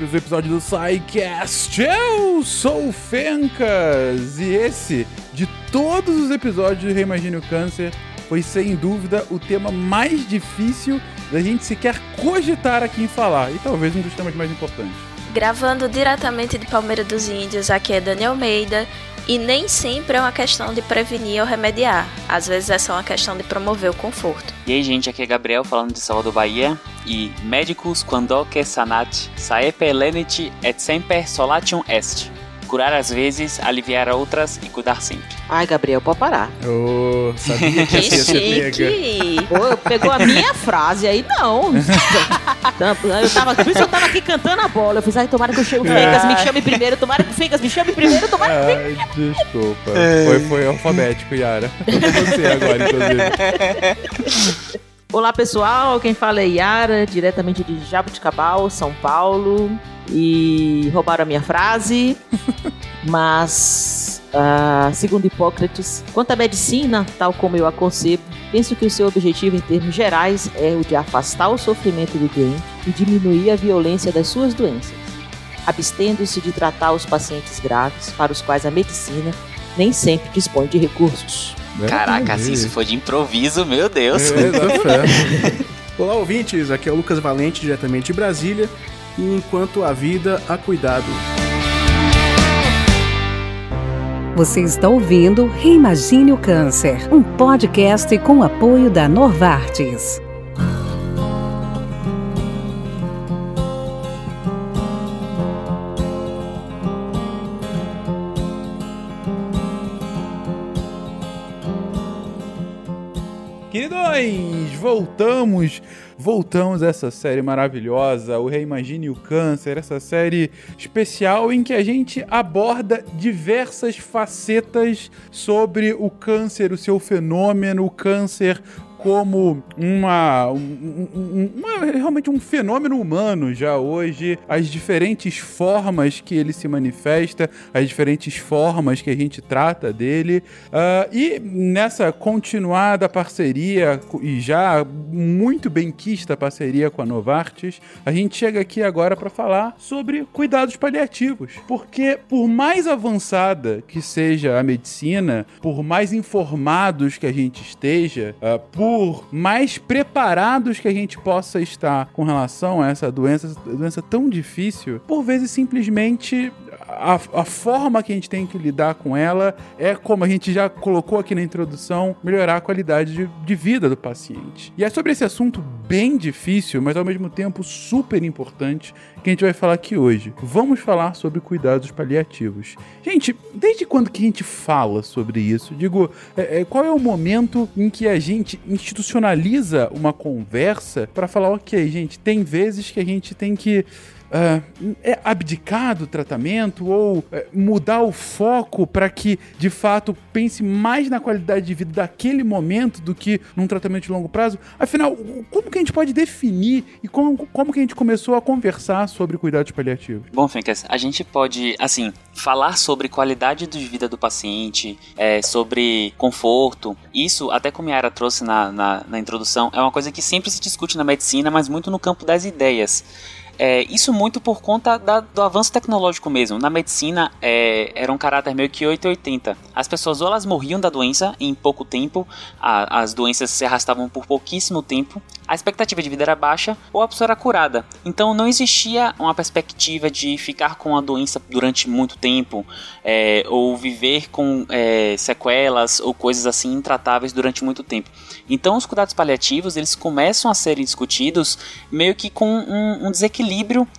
mais um episódio do SciCast. Eu sou o Fencas e esse, de todos os episódios do Reimagine o Câncer, foi sem dúvida o tema mais difícil da gente sequer cogitar aqui em falar e talvez um dos temas mais importantes. Gravando diretamente de Palmeira dos Índios, aqui é Daniel Almeida e nem sempre é uma questão de prevenir ou remediar. Às vezes é só uma questão de promover o conforto. E aí, gente, aqui é Gabriel falando de Salvador, Bahia. E médicos quando que sanat, saepe lenit et semper solatium est curar às vezes, aliviar outras e cuidar sempre. Ai, Gabriel, pode parar. Oh, sabia que Que chique! Pô, pegou a minha frase aí, não. Eu tava, por isso eu tava aqui cantando a bola. Eu fiz, ai, tomara que o Fencas me chame primeiro, tomara que o Fencas me chame primeiro, tomara que. Ai, desculpa. Foi, foi alfabético, Yara. Você agora, inclusive. Olá, pessoal. Quem fala é Yara, diretamente de Jabuticabal, São Paulo. E roubaram a minha frase. Mas, uh, segundo Hipócrates, quanto à medicina, tal como eu a concebo, penso que o seu objetivo em termos gerais é o de afastar o sofrimento do doente e diminuir a violência das suas doenças, abstendo-se de tratar os pacientes graves para os quais a medicina nem sempre dispõe de recursos. Caraca, se isso foi de improviso, meu Deus. É, Olá, ouvintes. Aqui é o Lucas Valente, diretamente de Brasília. E enquanto a vida, há cuidado. Você está ouvindo Reimagine o Câncer, um podcast com apoio da Novartis. Voltamos, voltamos a essa série maravilhosa, o Reimagine o Câncer, essa série especial em que a gente aborda diversas facetas sobre o câncer, o seu fenômeno, o câncer como uma, um, um, uma, realmente um fenômeno humano já hoje, as diferentes formas que ele se manifesta, as diferentes formas que a gente trata dele. Uh, e nessa continuada parceria, e já muito bem quista parceria com a Novartis, a gente chega aqui agora para falar sobre cuidados paliativos. Porque por mais avançada que seja a medicina, por mais informados que a gente esteja, uh, por por mais preparados que a gente possa estar com relação a essa doença, essa doença tão difícil, por vezes simplesmente a, a, forma que a gente tem que lidar com ela é, como a gente já colocou aqui na introdução, melhorar a qualidade de, de, vida do paciente. E é sobre esse assunto bem difícil, mas ao mesmo tempo super importante, que a gente vai falar aqui hoje. Vamos falar sobre cuidados paliativos. Gente, desde quando que a gente fala sobre isso? Digo, é, é, qual é o momento em que a gente institucionaliza uma conversa para falar, ok, gente, tem vezes que a gente tem que uh, é abdicar do tratamento ou uh, mudar o foco para que de fato pense mais na qualidade de vida daquele momento do que num tratamento de longo prazo? Afinal, como que a gente pode definir e como, como que a gente começou a conversar sobre cuidados paliativos? Bom, Fencas, a gente pode, assim, falar sobre qualidade de vida do paciente, é, sobre conforto. Isso, até como a Yara trouxe na, na, na introdução, é uma coisa que sempre se discute na medicina, mas muito no campo das ideias. É, isso muito por conta da, do avanço tecnológico mesmo. Na medicina é, era um caráter meio que 880. As pessoas ou elas morriam da doença em pouco tempo, a, as doenças se arrastavam por pouquíssimo tempo, a expectativa de vida era baixa ou a pessoa era curada. Então não existia uma perspectiva de ficar com a doença durante muito tempo é, ou viver com é, sequelas ou coisas assim intratáveis durante muito tempo. Então os cuidados paliativos eles começam a serem discutidos meio que com um, um desequilíbrio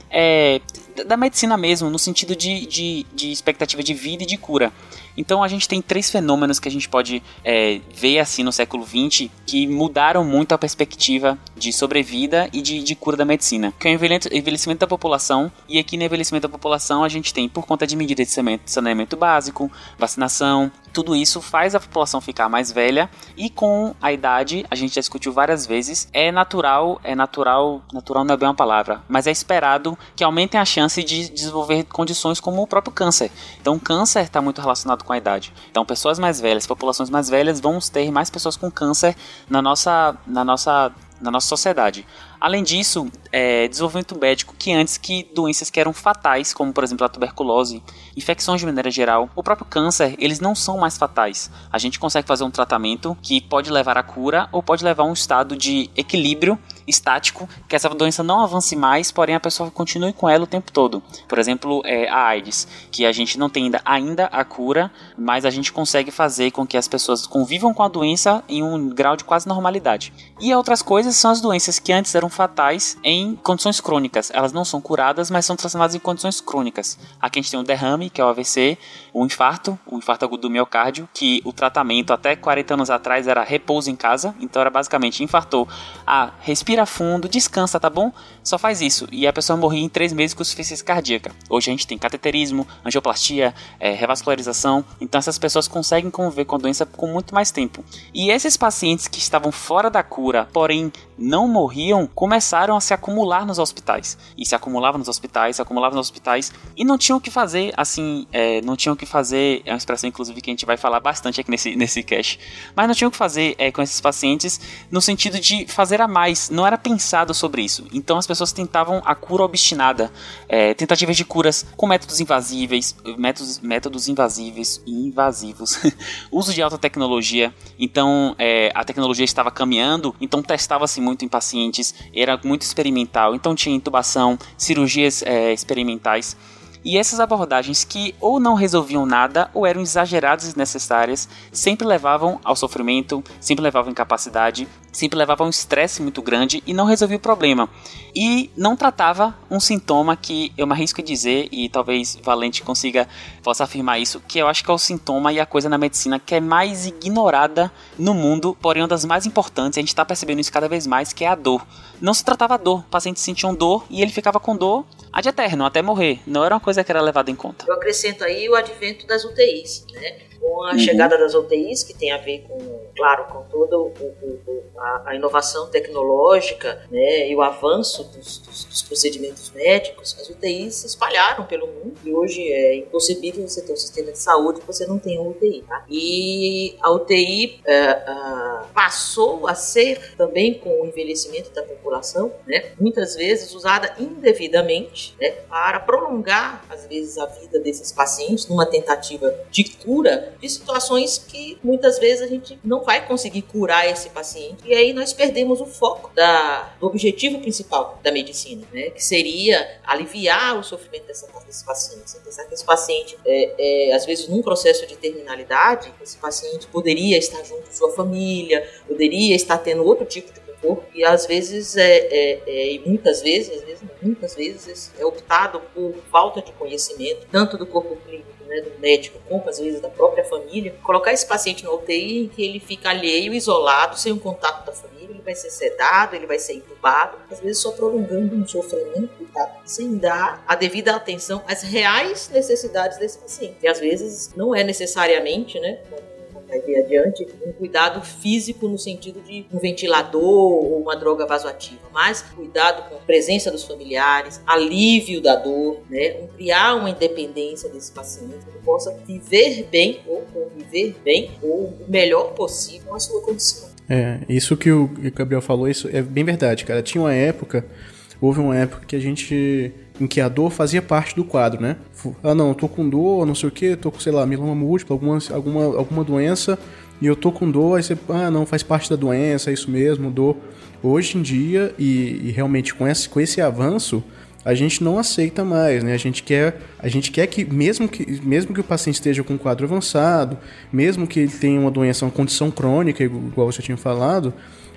é, da medicina mesmo, no sentido de, de, de, expectativa de vida e de cura. Então a gente tem três fenômenos que a gente pode é, ver assim no século XX que mudaram muito a perspectiva de sobrevida e de, de cura da medicina. Que é o envelhecimento da população, e aqui no envelhecimento da população a gente tem, por conta de medidas de saneamento básico, vacinação, tudo isso faz a população ficar mais velha e com a idade, a gente já discutiu várias vezes, é natural, é natural, natural não é bem uma palavra, mas é esperado que aumentem a chance de desenvolver condições como o próprio câncer. Então, câncer está muito relacionado com a idade. Então, pessoas mais velhas, populações mais velhas, vão ter mais pessoas com câncer na nossa, na nossa na nossa sociedade. Além disso, é, desenvolvimento médico que antes que doenças que eram fatais, como por exemplo a tuberculose, infecções de maneira geral, o próprio câncer, eles não são mais fatais. A gente consegue fazer um tratamento que pode levar à cura ou pode levar a um estado de equilíbrio estático, que essa doença não avance mais, porém a pessoa continue com ela o tempo todo. Por exemplo, é, a AIDS, que a gente não tem ainda, ainda a cura, mas a gente consegue fazer com que as pessoas convivam com a doença em um grau de quase normalidade. E outras coisas são as doenças que antes eram fatais em condições crônicas. Elas não são curadas, mas são transformadas em condições crônicas. Aqui a gente tem o derrame, que é o AVC, o infarto, o infarto agudo do miocárdio, que o tratamento até 40 anos atrás era repouso em casa, então era basicamente infartou, ah, respira fundo, descansa, tá bom? Só faz isso. E a pessoa morria em 3 meses com insuficiência cardíaca. Hoje a gente tem cateterismo, angioplastia, é, revascularização, então essas pessoas conseguem conviver com a doença com muito mais tempo. E esses pacientes que estavam fora da cura, porém não morriam, começaram a se acumular nos hospitais. E se acumulavam nos hospitais, se acumulavam nos hospitais e não tinham o que fazer, assim, é, não tinham o que fazer, é uma expressão inclusive que a gente vai falar bastante aqui nesse, nesse cast, mas não tinham o que fazer é, com esses pacientes no sentido de fazer a mais, não era pensado sobre isso. Então as pessoas tentavam a cura obstinada, é, tentativas de curas com métodos invasíveis, métodos, métodos invasíveis e invasivos, uso de alta tecnologia, então é, a tecnologia estava caminhando, então testava-se muito em pacientes, era muito experimental, então tinha intubação, cirurgias é, experimentais. E essas abordagens que ou não resolviam nada ou eram exageradas e desnecessárias sempre levavam ao sofrimento, sempre levavam à incapacidade, sempre levavam a um estresse muito grande e não resolvia o problema. E não tratava um sintoma que eu me arrisco a dizer, e talvez Valente consiga, possa afirmar isso, que eu acho que é o sintoma e a coisa na medicina que é mais ignorada no mundo, porém uma das mais importantes, a gente está percebendo isso cada vez mais, que é a dor. Não se tratava dor, o paciente sentia um dor e ele ficava com dor ad eterno, até morrer. Não era uma coisa que era levada em conta. Eu acrescento aí o advento das UTIs, né? Com a uhum. chegada das UTIs, que tem a ver com, claro, com toda o, o, a, a, inovação tecnológica né, e o avanço dos, dos, dos, procedimentos médicos, as UTIs se espalharam pelo mundo e hoje é inconcebível você ter um sistema de saúde que você não tenha uma UTI. Tá? E a UTI uh, uh, passou a ser também com o envelhecimento da população, né, muitas vezes usada indevidamente né, para prolongar, às vezes, a vida desses pacientes numa tentativa de cura de situações que muitas vezes a gente não vai conseguir curar esse paciente. E aí nós perdemos o foco da, do objetivo principal da medicina, né, que seria aliviar o sofrimento dessa, desse paciente. Você pensar que esse paciente, é, é, às vezes, num processo de terminalidade, esse paciente poderia estar junto com sua família, poderia estar tendo outro tipo de corpo e às vezes é, é, é, e muitas vezes, às vezes muitas vezes é optado por falta de conhecimento tanto do corpo clínico né, do médico como às vezes da própria família colocar esse paciente na UTI em que ele fica alheio isolado sem o contato da família ele vai ser sedado ele vai ser intubado às vezes só prolongando um sofrimento tá? sem dar a devida atenção às reais necessidades desse paciente e às vezes não é necessariamente né vai ver adiante, um cuidado físico no sentido de um ventilador ou uma droga vasoativa, mas cuidado com a presença dos familiares, alívio da dor, né? Um, criar uma independência desse paciente, que possa viver bem ou conviver bem ou o melhor possível com a sua condição. É, isso que o Gabriel falou, isso é bem verdade, cara. Tinha uma época, houve uma época que a gente em que a dor fazia parte do quadro, né? Ah, não, eu tô com dor, não sei o que, tô com, sei lá, mieloma múltiplo, alguma, alguma, alguma doença, e eu tô com dor, aí você, ah, não, faz parte da doença, é isso mesmo, dor. Hoje em dia, e, e realmente com esse, com esse avanço, a gente não aceita mais, né? A gente quer, a gente quer que mesmo que mesmo que o paciente esteja com um quadro avançado, mesmo que ele tenha uma doença, uma condição crônica, igual você tinha falado,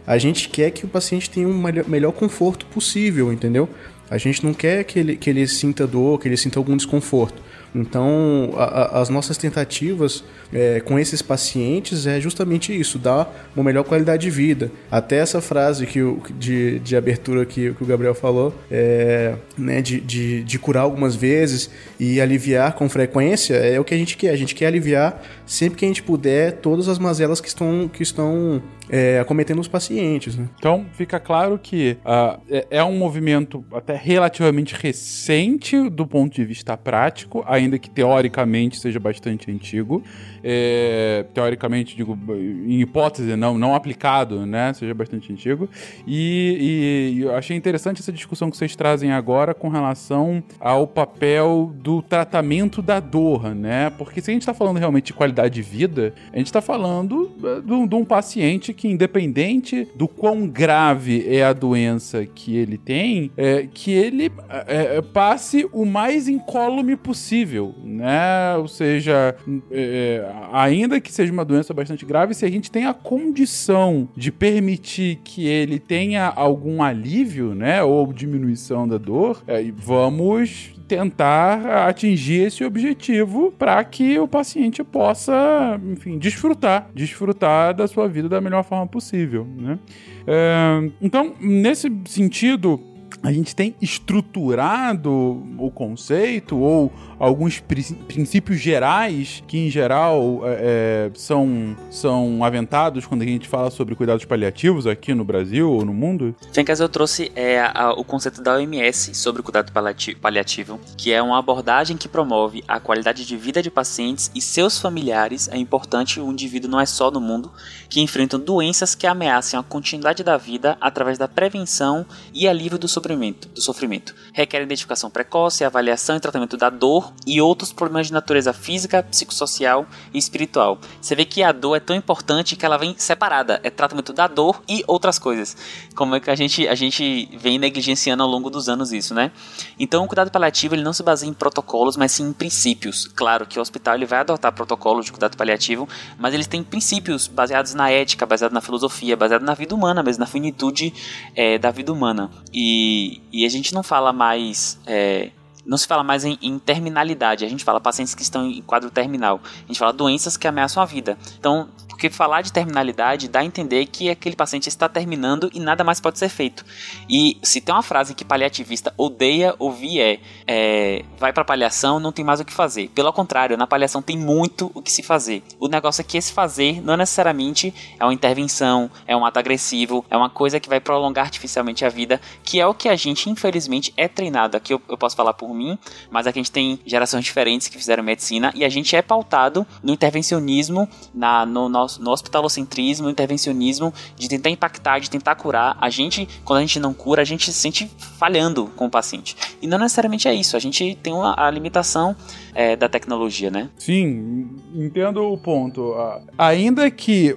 a gente quer que o paciente tenha um melhor conforto possível, entendeu? A gente não quer que ele, que ele sinta dor, que ele sinta algum desconforto. Então, a, a, as nossas tentativas é, com esses pacientes é justamente isso, dar uma melhor qualidade de vida. Até essa frase que o, de, de abertura que, que o Gabriel falou, é, né, de, de, de, curar algumas vezes e aliviar com frequência, é o que a gente quer. A gente quer aliviar sempre que a gente puder todas as mazelas que estão, que estão é, acometendo os pacientes. Né? Então fica claro que uh, é, um movimento até relativamente recente do ponto de vista prático, ainda que teoricamente seja bastante antigo. É, teoricamente, digo, em hipótese, não, não aplicado, né? Seja bastante antigo. E, e, eu achei interessante essa discussão que vocês trazem agora com relação ao papel do tratamento da dor, né? Porque se a gente está falando realmente de qualidade de vida, a gente está falando de, de um paciente que, independente do quão grave é a doença que ele tem, é, que ele é, é passe o mais incólume possível, né? Ou seja, é, ainda que seja uma doença bastante grave, se a gente tem a condição de permitir que ele tenha algum alívio, né, ou diminuição da dor, é, vamos tentar atingir esse objetivo para que o paciente possa, enfim, desfrutar, desfrutar da sua vida da melhor forma possível, né? É, então, nesse sentido, a gente tem estruturado o conceito ou alguns princípios gerais que, em geral, é, é, são, são aventados quando a gente fala sobre cuidados paliativos aqui no Brasil ou no mundo? Fencas, eu trouxe é, a, o conceito da OMS sobre o cuidado paliativo, que é uma abordagem que promove a qualidade de vida de pacientes e seus familiares. É importante, o indivíduo não é só no mundo, que enfrentam doenças que ameaçam a continuidade da vida através da prevenção e alívio do sofrimento. Do sofrimento. Requer identificação precoce, avaliação e tratamento da dor e outros problemas de natureza física, psicossocial e espiritual. Você vê que a dor é tão importante que ela vem separada, é tratamento da dor e outras coisas. Como é que a gente, a gente vem negligenciando ao longo dos anos isso, né? Então o cuidado paliativo ele não se baseia em protocolos, mas sim em princípios. Claro que o hospital ele vai adotar protocolos de cuidado paliativo, mas eles têm princípios baseados na ética, baseados na filosofia, baseados na vida humana mesmo, na finitude é, da vida humana. E, e a gente não fala mais... É, não se fala mais em, em, terminalidade, a gente fala pacientes que estão em quadro terminal, a gente fala doenças que ameaçam a vida. Então, porque falar de terminalidade dá a entender que aquele paciente está terminando e nada mais pode ser feito. E se tem uma frase que paliativista odeia ouvir é, é vai para paliação, não tem mais o que fazer. Pelo contrário, na paliação tem muito o que se fazer. O negócio é que esse fazer não necessariamente é uma intervenção, é um ato agressivo, é uma coisa que vai prolongar artificialmente a vida, que é o que a gente infelizmente é treinado. Aqui eu, eu posso falar por mim, mas aqui a gente tem gerações diferentes que fizeram medicina e a gente é pautado no intervencionismo, na, no, no, no hospitalocentrismo, no intervencionismo, de tentar impactar, de tentar curar. A gente, quando a gente não cura, a gente se sente falhando com o paciente. E não necessariamente é isso, a gente tem uma, a limitação é, da tecnologia, né? Sim, entendo o ponto. Ainda que,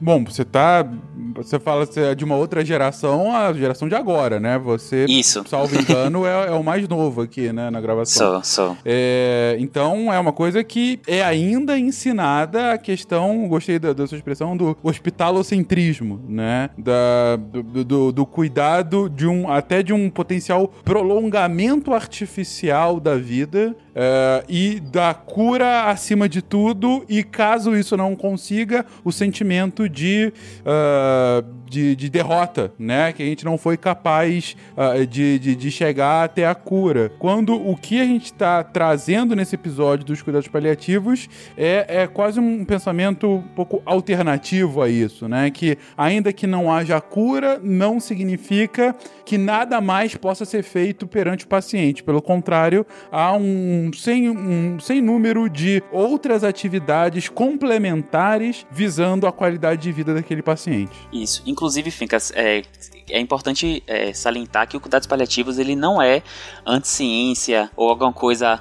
bom, você tá, você fala é de uma outra geração, a geração de agora, né? Você, Isso. salvo engano, é, é o mais novo aqui, né, na gravação. Sou, sou. É, então, é uma coisa que é ainda ensinada a questão, gostei da, da sua expressão, do hospitalocentrismo, né? Da, do, do, do cuidado de um, até de um potencial prolongamento artificial da vida uh, e da cura acima de tudo, e caso isso não consiga, o sentimento de, uh, de, de, derrota, né? Que a gente não foi capaz uh, de, de, de, chegar até a cura. Quando o que a gente está trazendo nesse episódio dos cuidados paliativos é, é quase um pensamento um pouco alternativo a isso, né? Que ainda que não haja cura, não significa que nada mais possa ser feito perante o paciente. Pelo contrário, há um sem, um sem número de outras atividades complementares visando a qualidade de vida daquele paciente. Isso. Inclusive, Fincas, é, é importante é, salientar que o cuidados paliativos ele não é anticiência ou alguma coisa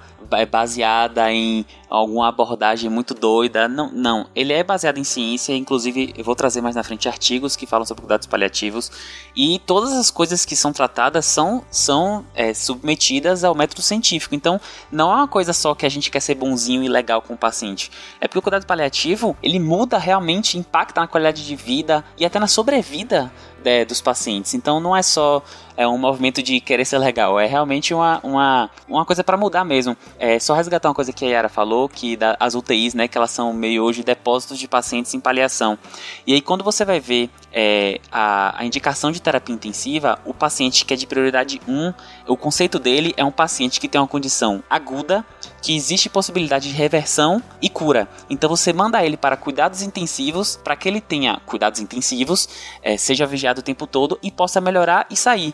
baseada em alguma abordagem muito doida. Não, não. Ele é baseado em ciência, inclusive eu vou trazer mais na frente artigos que falam sobre cuidados paliativos. E todas as coisas que são tratadas são, são é, submetidas ao método científico. Então, não é uma coisa só que a gente quer ser bonzinho e legal com o paciente. É porque o cuidado paliativo, ele muda realmente, impacta na qualidade de vida e até na sobrevida é, dos pacientes. Então não é só é um movimento de querer ser legal. É realmente uma, uma, uma coisa para mudar mesmo. É só resgatar uma coisa que a Yara falou, que da, as UTIs, né, que elas são meio hoje depósitos de pacientes em paliação. E aí quando você vai ver é, a, a indicação de terapia intensiva, o paciente que é de prioridade 1, o conceito dele é um paciente que tem uma condição aguda, que existe possibilidade de reversão e cura. Então você manda ele para cuidados intensivos, para que ele tenha cuidados intensivos, é, seja vigiado o tempo todo e possa melhorar e sair.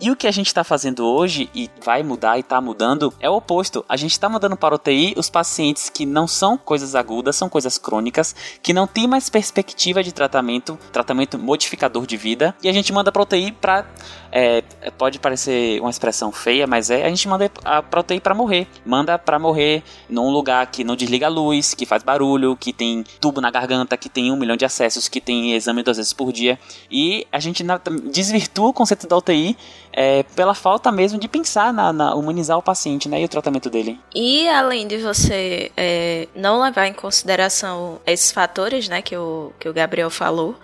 E o que a gente está fazendo hoje, e vai mudar e está mudando, é o oposto. A gente está mandando para o UTI os pacientes que não são coisas agudas, são coisas crônicas, que não tem mais perspectiva de tratamento, tratamento modificador de vida, e a gente manda para UTI para. É, pode parecer uma expressão feia, mas é. A gente manda para UTI para morrer. Manda para morrer num lugar que não desliga a luz, que faz barulho, que tem tubo na garganta, que tem um milhão de acessos, que tem exame duas vezes por dia. E a gente desvirtua o conceito da UTI é, pela falta mesmo de pensar na, na, humanizar o paciente né, e o tratamento dele. E além de você é, não levar em consideração esses fatores né, que, o, que o Gabriel falou,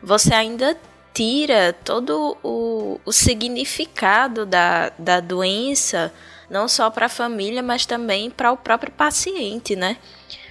você ainda tira todo o, o significado da, da doença, não só para a família, mas também para o próprio paciente, né?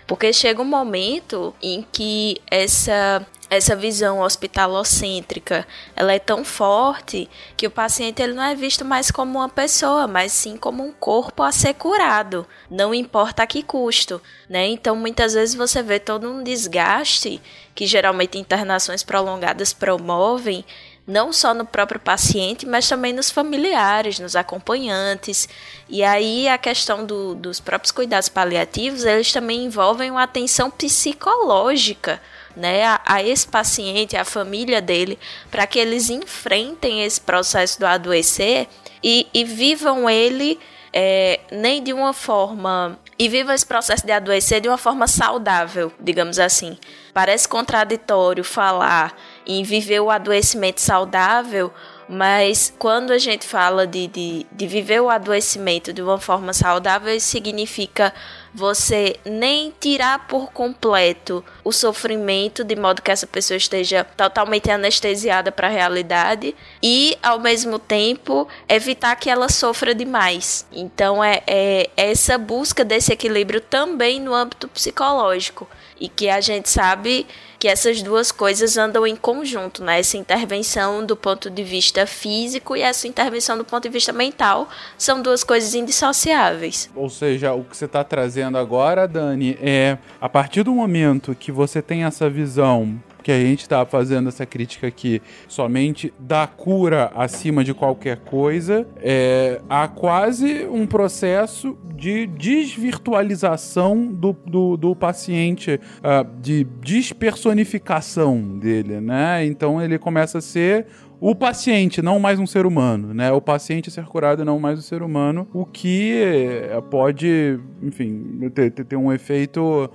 Porque chega um momento em que essa essa visão hospitalocêntrica, ela é tão forte que o paciente ele não é visto mais como uma pessoa, mas sim como um corpo a ser curado, não importa a que custo, né? Então muitas vezes você vê todo um desgaste que geralmente internações prolongadas promovem não só no próprio paciente, mas também nos familiares, nos acompanhantes. E aí a questão do, dos próprios cuidados paliativos, eles também envolvem uma atenção psicológica né, a, a esse paciente, a família dele, para que eles enfrentem esse processo do adoecer e, e vivam ele é, nem de uma forma. E vivam esse processo de adoecer de uma forma saudável, digamos assim. Parece contraditório falar em viver o adoecimento saudável, mas quando a gente fala de, de, de viver o adoecimento de uma forma saudável, isso significa você nem tirar por completo o sofrimento de modo que essa pessoa esteja totalmente anestesiada para a realidade e ao mesmo tempo evitar que ela sofra demais. Então é, é essa busca desse equilíbrio também no âmbito psicológico e que a gente sabe que essas duas coisas andam em conjunto, né? Essa intervenção do ponto de vista físico e essa intervenção do ponto de vista mental são duas coisas indissociáveis. Ou seja, o que você está trazendo agora, Dani, é a partir do momento que você tem essa visão que a gente está fazendo essa crítica aqui somente da cura acima de qualquer coisa, é, há quase um processo de desvirtualização do, do, do paciente, uh, de despersonificação dele, né? Então ele começa a ser o paciente, não mais um ser humano, né? O paciente ser curado, não mais o ser humano, o que eh, pode, enfim, ter, ter um efeito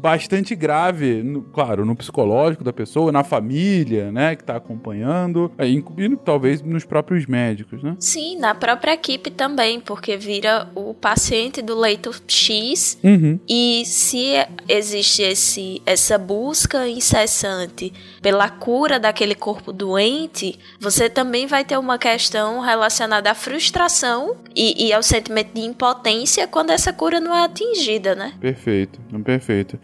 bastante grave, no, claro, no psicológico da pessoa, na família, né, que está acompanhando, e, e, talvez nos próprios médicos, né? Sim, na própria equipe também, porque vira o paciente do leito X uhum. e se existe esse, essa busca incessante pela cura daquele corpo doente, você também vai ter uma questão relacionada à frustração e, e ao sentimento de impotência quando essa cura não é atingida, né? Perfeito, perfeito.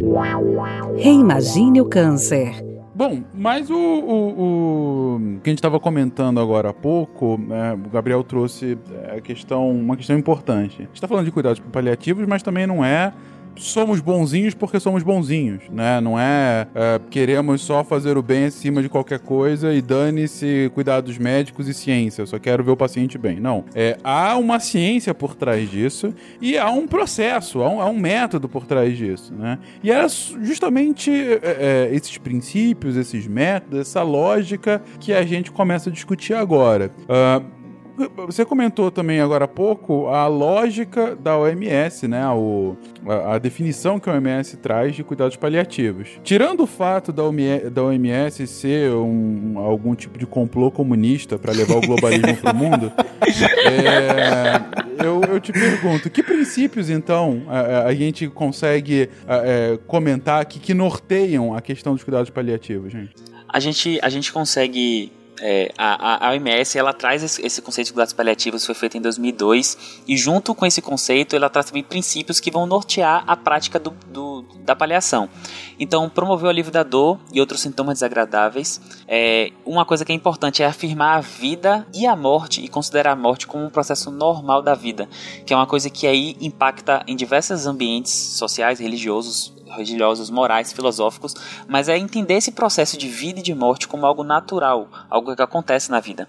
Reimagine o câncer. Bom, mas o, o, o, que a gente estava comentando agora há pouco, né, o Gabriel trouxe a questão, uma questão importante. A gente está falando de cuidados paliativos, mas também não é somos bonzinhos porque somos bonzinhos, né? Não é, é queremos só fazer o bem acima de qualquer coisa e dane-se cuidados médicos e ciência. Eu só quero ver o paciente bem. Não. É, há uma ciência por trás disso e há um processo, há um, há um método por trás disso, né? E era justamente é, é esses princípios, esses métodos, essa lógica que a gente começa a discutir agora. Uh, você comentou também agora há pouco a lógica da OMS, né? O, a, a, definição que a OMS traz de cuidados paliativos. Tirando o fato da, OMS, da OMS ser um, algum tipo de complô comunista para levar o globalismo para o mundo, é, eu, eu, te pergunto, que princípios então a, a gente consegue é, comentar que, que norteiam a questão dos cuidados paliativos, gente? A gente, a gente consegue É, a, a, OMS ela traz esse, conceito de cuidados paliativos, foi feito em 2002, e junto com esse conceito ela traz também princípios que vão nortear a prática do, do da paliação. Então, promover o alívio da dor e outros sintomas desagradáveis. É, uma coisa que é importante é afirmar a vida e a morte e considerar a morte como um processo normal da vida, que é uma coisa que aí impacta em diversos ambientes sociais, religiosos, religiosos, morais, filosóficos, mas é entender esse processo de vida e de morte como algo natural, algo que acontece na vida.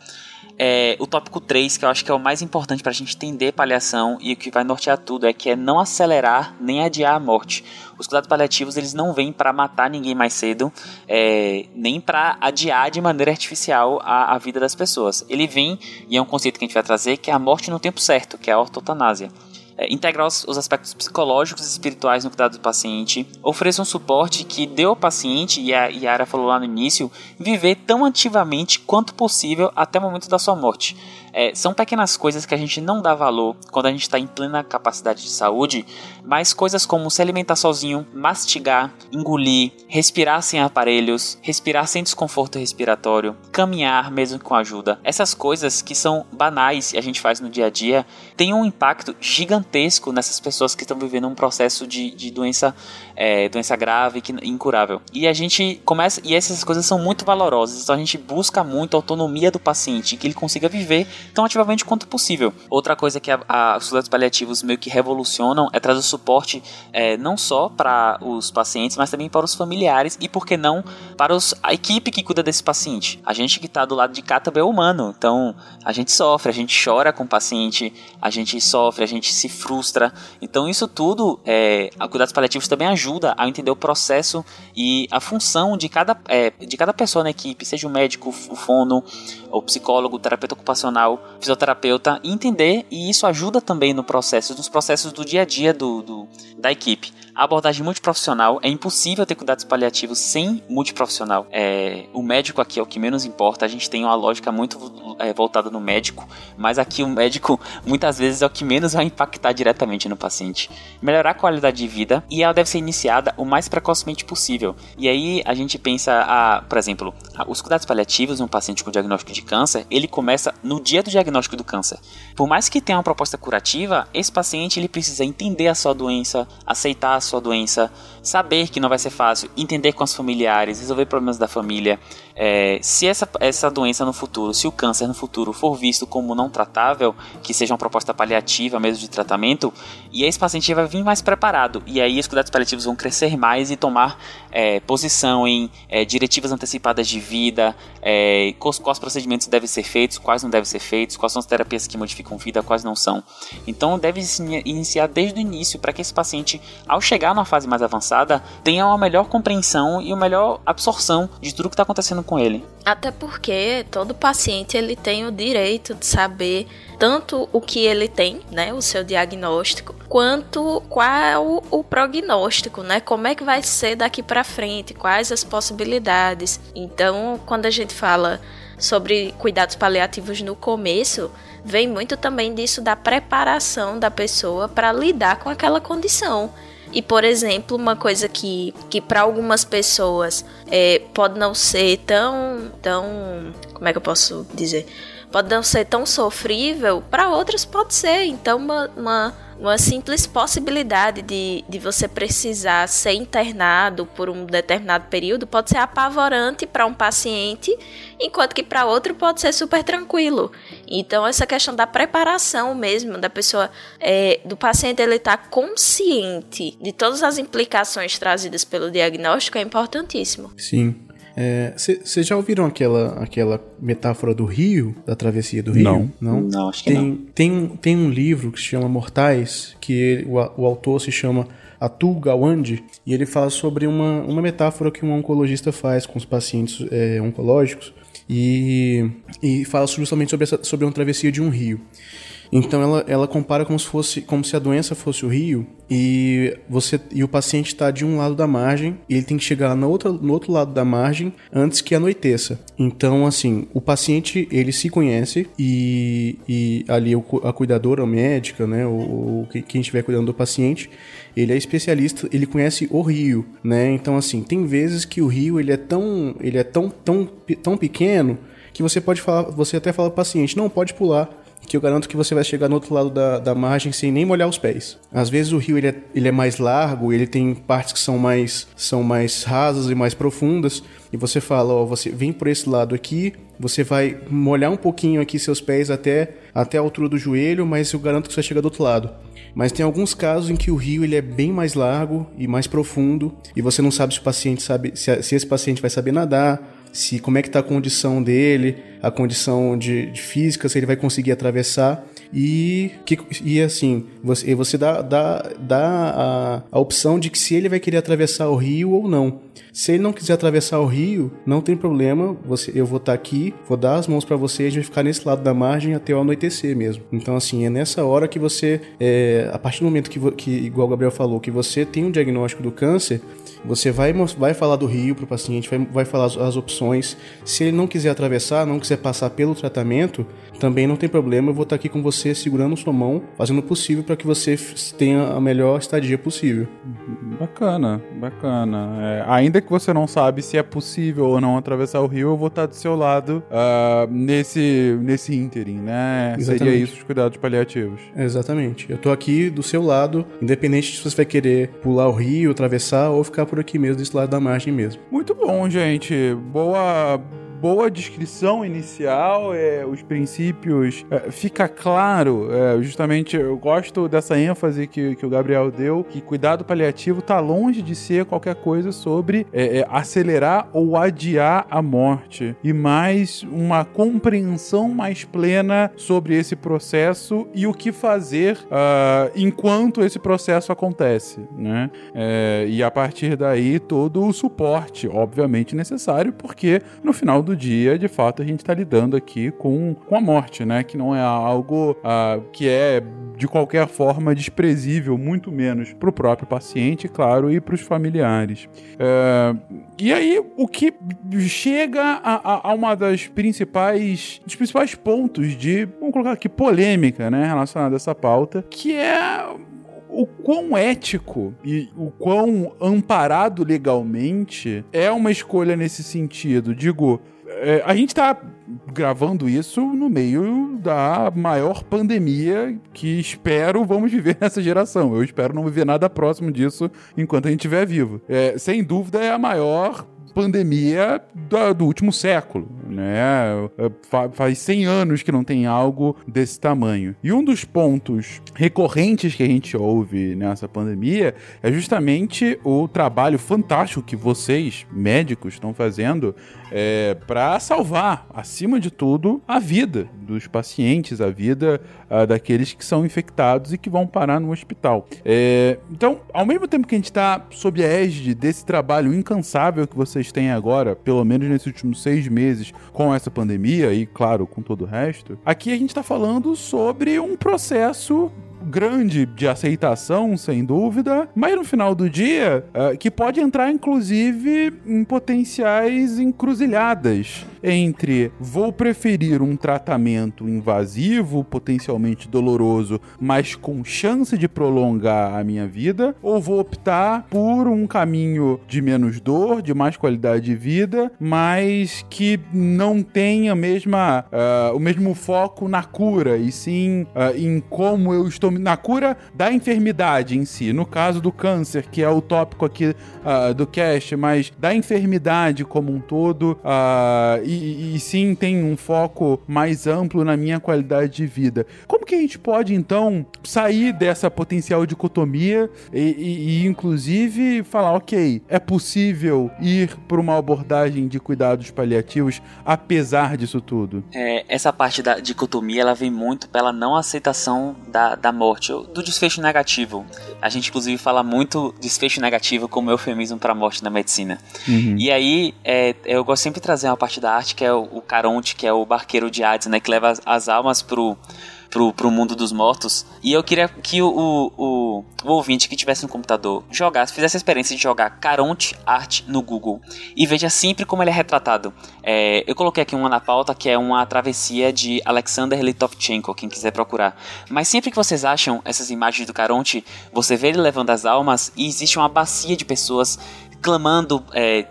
É, o tópico 3, que eu acho que é o mais importante para a gente entender paliação e o que vai nortear tudo, é que é não acelerar nem adiar a morte. Os cuidados paliativos eles não vêm para matar ninguém mais cedo, é, nem para adiar de maneira artificial a, a vida das pessoas. Ele vem, e é um conceito que a gente vai trazer, que é a morte no tempo certo, que é a ortotanásia é, integrar os, os, aspectos psicológicos e espirituais no cuidado do paciente, ofereça um suporte que dê ao paciente, e a Yara falou lá no início, viver tão ativamente quanto possível até o momento da sua morte. É, são pequenas coisas que a gente não dá valor quando a gente está em plena capacidade de saúde, mas coisas como se alimentar sozinho, mastigar, engolir, respirar sem aparelhos, respirar sem desconforto respiratório, caminhar mesmo com ajuda. Essas coisas que são banais e a gente faz no dia a dia têm um impacto gigantesco nessas pessoas que estão vivendo um processo de, de doença, é, doença grave, que, incurável. E a gente começa, e essas coisas são muito valorosas, então a gente busca muito a autonomia do paciente, que ele consiga viver tão ativamente quanto possível. Outra coisa que a, a, os cuidados paliativos meio que revolucionam é trazer suporte é, não só para os pacientes, mas também para os familiares e, por que não, para os, a equipe que cuida desse paciente. A gente que está do lado de cá também é humano, então a gente sofre, a gente chora com o paciente, a gente sofre, a gente se frustra. Então isso tudo, é, a cuidados paliativos também ajuda a entender o processo e a função de cada, é, de cada pessoa na equipe, seja o médico, o fono, o psicólogo, o terapeuta ocupacional, fisioterapeuta, entender e isso ajuda também no processo, nos processos do dia a dia do, do da equipe. A abordagem multiprofissional é impossível ter cuidados paliativos sem multiprofissional. É, o médico aqui é o que menos importa. A gente tem uma lógica muito é, voltada no médico, mas aqui o médico muitas vezes é o que menos vai impactar diretamente no paciente. Melhorar a qualidade de vida e ela deve ser iniciada o mais precocemente possível. E aí a gente pensa, a, por exemplo, os cuidados paliativos um paciente com diagnóstico de câncer, ele começa no dia do diagnóstico do câncer. Por mais que tenha uma proposta curativa, esse paciente ele precisa entender a sua doença, aceitar a sua doença, saber que não vai ser fácil, entender com os familiares, resolver problemas da família. É, se essa, essa doença no futuro, se o câncer no futuro for visto como não tratável, que seja uma proposta paliativa mesmo de tratamento, e esse paciente vai vir mais preparado. E aí os cuidados paliativos vão crescer mais e tomar é, posição em é, diretivas antecipadas de vida, é, quais, quais procedimentos devem ser feitos, quais não devem ser feitos, quais são as terapias que modificam vida, quais não são. Então deve se iniciar desde o início para que esse paciente, ao chegar numa fase mais avançada, tenha uma melhor compreensão e uma melhor absorção de tudo que está acontecendo com ele. Até porque todo paciente ele tem o direito de saber tanto o que ele tem, né, o seu diagnóstico, quanto qual o prognóstico, né, como é que vai ser daqui para frente, quais as possibilidades. Então, quando a gente fala sobre cuidados paliativos no começo, vem muito também disso da preparação da pessoa para lidar com aquela condição. E, por exemplo, uma coisa que, que para algumas pessoas é, pode não ser tão, tão. Como é que eu posso dizer? Pode não ser tão sofrível, para outras pode ser. Então, uma, uma uma simples possibilidade de, de você precisar ser internado por um determinado período pode ser apavorante para um paciente, enquanto que para outro pode ser super tranquilo. Então, essa questão da preparação mesmo, da pessoa, é, do paciente ele estar tá consciente de todas as implicações trazidas pelo diagnóstico é importantíssimo. Sim. Vocês é, já ouviram aquela, aquela metáfora do rio, da travessia do rio? Não. Não, não acho que tem, não. Tem, tem um livro que se chama Mortais, que ele, o, o autor se chama Atul Gawande, e ele fala sobre uma, uma metáfora que um oncologista faz com os pacientes é, oncológicos, e, e fala justamente sobre, essa, sobre uma travessia de um rio. Então ela, ela compara como se fosse como se a doença fosse o rio e você e o paciente está de um lado da margem e ele tem que chegar no outro, no outro lado da margem antes que anoiteça. Então assim o paciente ele se conhece e, e ali a cuidadora a médica, né, o, quem estiver cuidando do paciente, ele é especialista, ele conhece o rio, né? Então assim tem vezes que o rio ele é tão ele é tão tão tão pequeno que você pode falar, você até fala pro paciente, não, pode pular, que eu garanto que você vai chegar no outro lado da, da margem sem nem molhar os pés. Às vezes o rio ele é, ele é mais largo, ele tem partes que são mais, são mais rasas e mais profundas, e você fala, ó, você vem por esse lado aqui, você vai molhar um pouquinho aqui seus pés até, até a altura do joelho, mas eu garanto que você vai chegar do outro lado. Mas tem alguns casos em que o rio ele é bem mais largo e mais profundo e você não sabe se o paciente sabe se, se esse paciente vai saber nadar, se como é que está a condição dele, a condição de, de, física, se ele vai conseguir atravessar. E, que, e assim, você, você dá, dá, dá a, a opção de que se ele vai querer atravessar o rio ou não. Se ele não quiser atravessar o rio, não tem problema. Você, eu vou estar tá aqui, vou dar as mãos para você e a gente vai ficar nesse lado da margem até o anoitecer mesmo. Então, assim, é nessa hora que você, é, a partir do momento que, que, igual o Gabriel falou, que você tem um diagnóstico do câncer, você vai, vai falar do rio para o paciente, vai, vai falar as, as, opções. Se ele não quiser atravessar, não quiser passar pelo tratamento, também não tem problema. Eu vou estar aqui com você segurando sua mão, fazendo o possível para que você tenha a melhor estadia possível. Bacana, bacana. É, ainda que você não sabe se é possível ou não atravessar o rio, eu vou estar do seu lado uh, nesse, nesse ínterim, né? Exatamente. Seria isso os cuidados paliativos. Exatamente. Eu estou aqui do seu lado, independente se você vai querer pular o rio, atravessar ou ficar por por aqui mesmo, desse lado da margem mesmo. Muito bom, gente. Boa boa descrição inicial, é, os princípios, é, fica claro, é, justamente eu gosto dessa ênfase que, que o Gabriel deu, que cuidado paliativo está longe de ser qualquer coisa sobre é, é, acelerar ou adiar a morte, e mais uma compreensão mais plena sobre esse processo e o que fazer uh, enquanto esse processo acontece, né? É, e a partir daí todo o suporte, obviamente necessário, porque no final do dia, de fato, a gente está lidando aqui com, com a morte, né? Que não é algo uh, que é de qualquer forma desprezível, muito menos para o próprio paciente, claro, e para os familiares. Uh, e aí, o que chega a, a, a, uma das principais, dos principais pontos de, vamos colocar aqui, polêmica, né, relacionada a essa pauta, que é o quão ético e o quão amparado legalmente é uma escolha nesse sentido. Digo, é, a gente tá gravando isso no meio da maior pandemia que espero vamos viver nessa geração. Eu espero não viver nada próximo disso enquanto a gente estiver vivo. É, sem dúvida é a maior pandemia do, do último século, né? É, faz 100 anos que não tem algo desse tamanho. E um dos pontos recorrentes que a gente ouve nessa pandemia é justamente o trabalho fantástico que vocês, médicos, estão fazendo é, para salvar, acima de tudo, a vida dos pacientes, a vida uh, daqueles que são infectados e que vão parar no hospital. É, então, ao mesmo tempo que a gente está sob a égide desse trabalho incansável que vocês têm agora, pelo menos nesses últimos seis meses, com essa pandemia e, claro, com todo o resto, aqui a gente está falando sobre um processo grande de aceitação, sem dúvida, mas no final do dia, uh, que pode entrar inclusive em potenciais encruzilhadas entre vou preferir um tratamento invasivo, potencialmente doloroso, mas com chance de prolongar a minha vida, ou vou optar por um caminho de menos dor, de mais qualidade de vida, mas que não tenha mesma, uh, o mesmo foco na cura, e sim uh, em como eu estou na cura da enfermidade em si. No caso do câncer, que é o tópico aqui uh, do cast, mas da enfermidade como um todo, uh, e, e, sim tem um foco mais amplo na minha qualidade de vida. Como que a gente pode então sair dessa potencial dicotomia e, e, e inclusive falar, ok, é possível ir para uma abordagem de cuidados paliativos apesar disso tudo? É, essa parte da dicotomia ela vem muito pela não aceitação da, da morte do desfecho negativo. A gente, inclusive, fala muito desfecho negativo como eufemismo para a morte na medicina. Uhum. E aí, é, eu gosto sempre de trazer uma parte da arte que é o, o Caronte, que é o barqueiro de Hades, né? Que leva as, as almas pro pro, pro mundo dos mortos. E eu queria que o, o, o, ouvinte que tivesse um computador jogasse, fizesse a experiência de jogar Caronte Art no Google e veja sempre como ele é retratado. É, eu coloquei aqui uma na pauta que é uma travessia de Alexander Litovchenko, quem quiser procurar. Mas sempre que vocês acham essas imagens do Caronte, você vê ele levando as almas e existe uma bacia de pessoas clamando, é,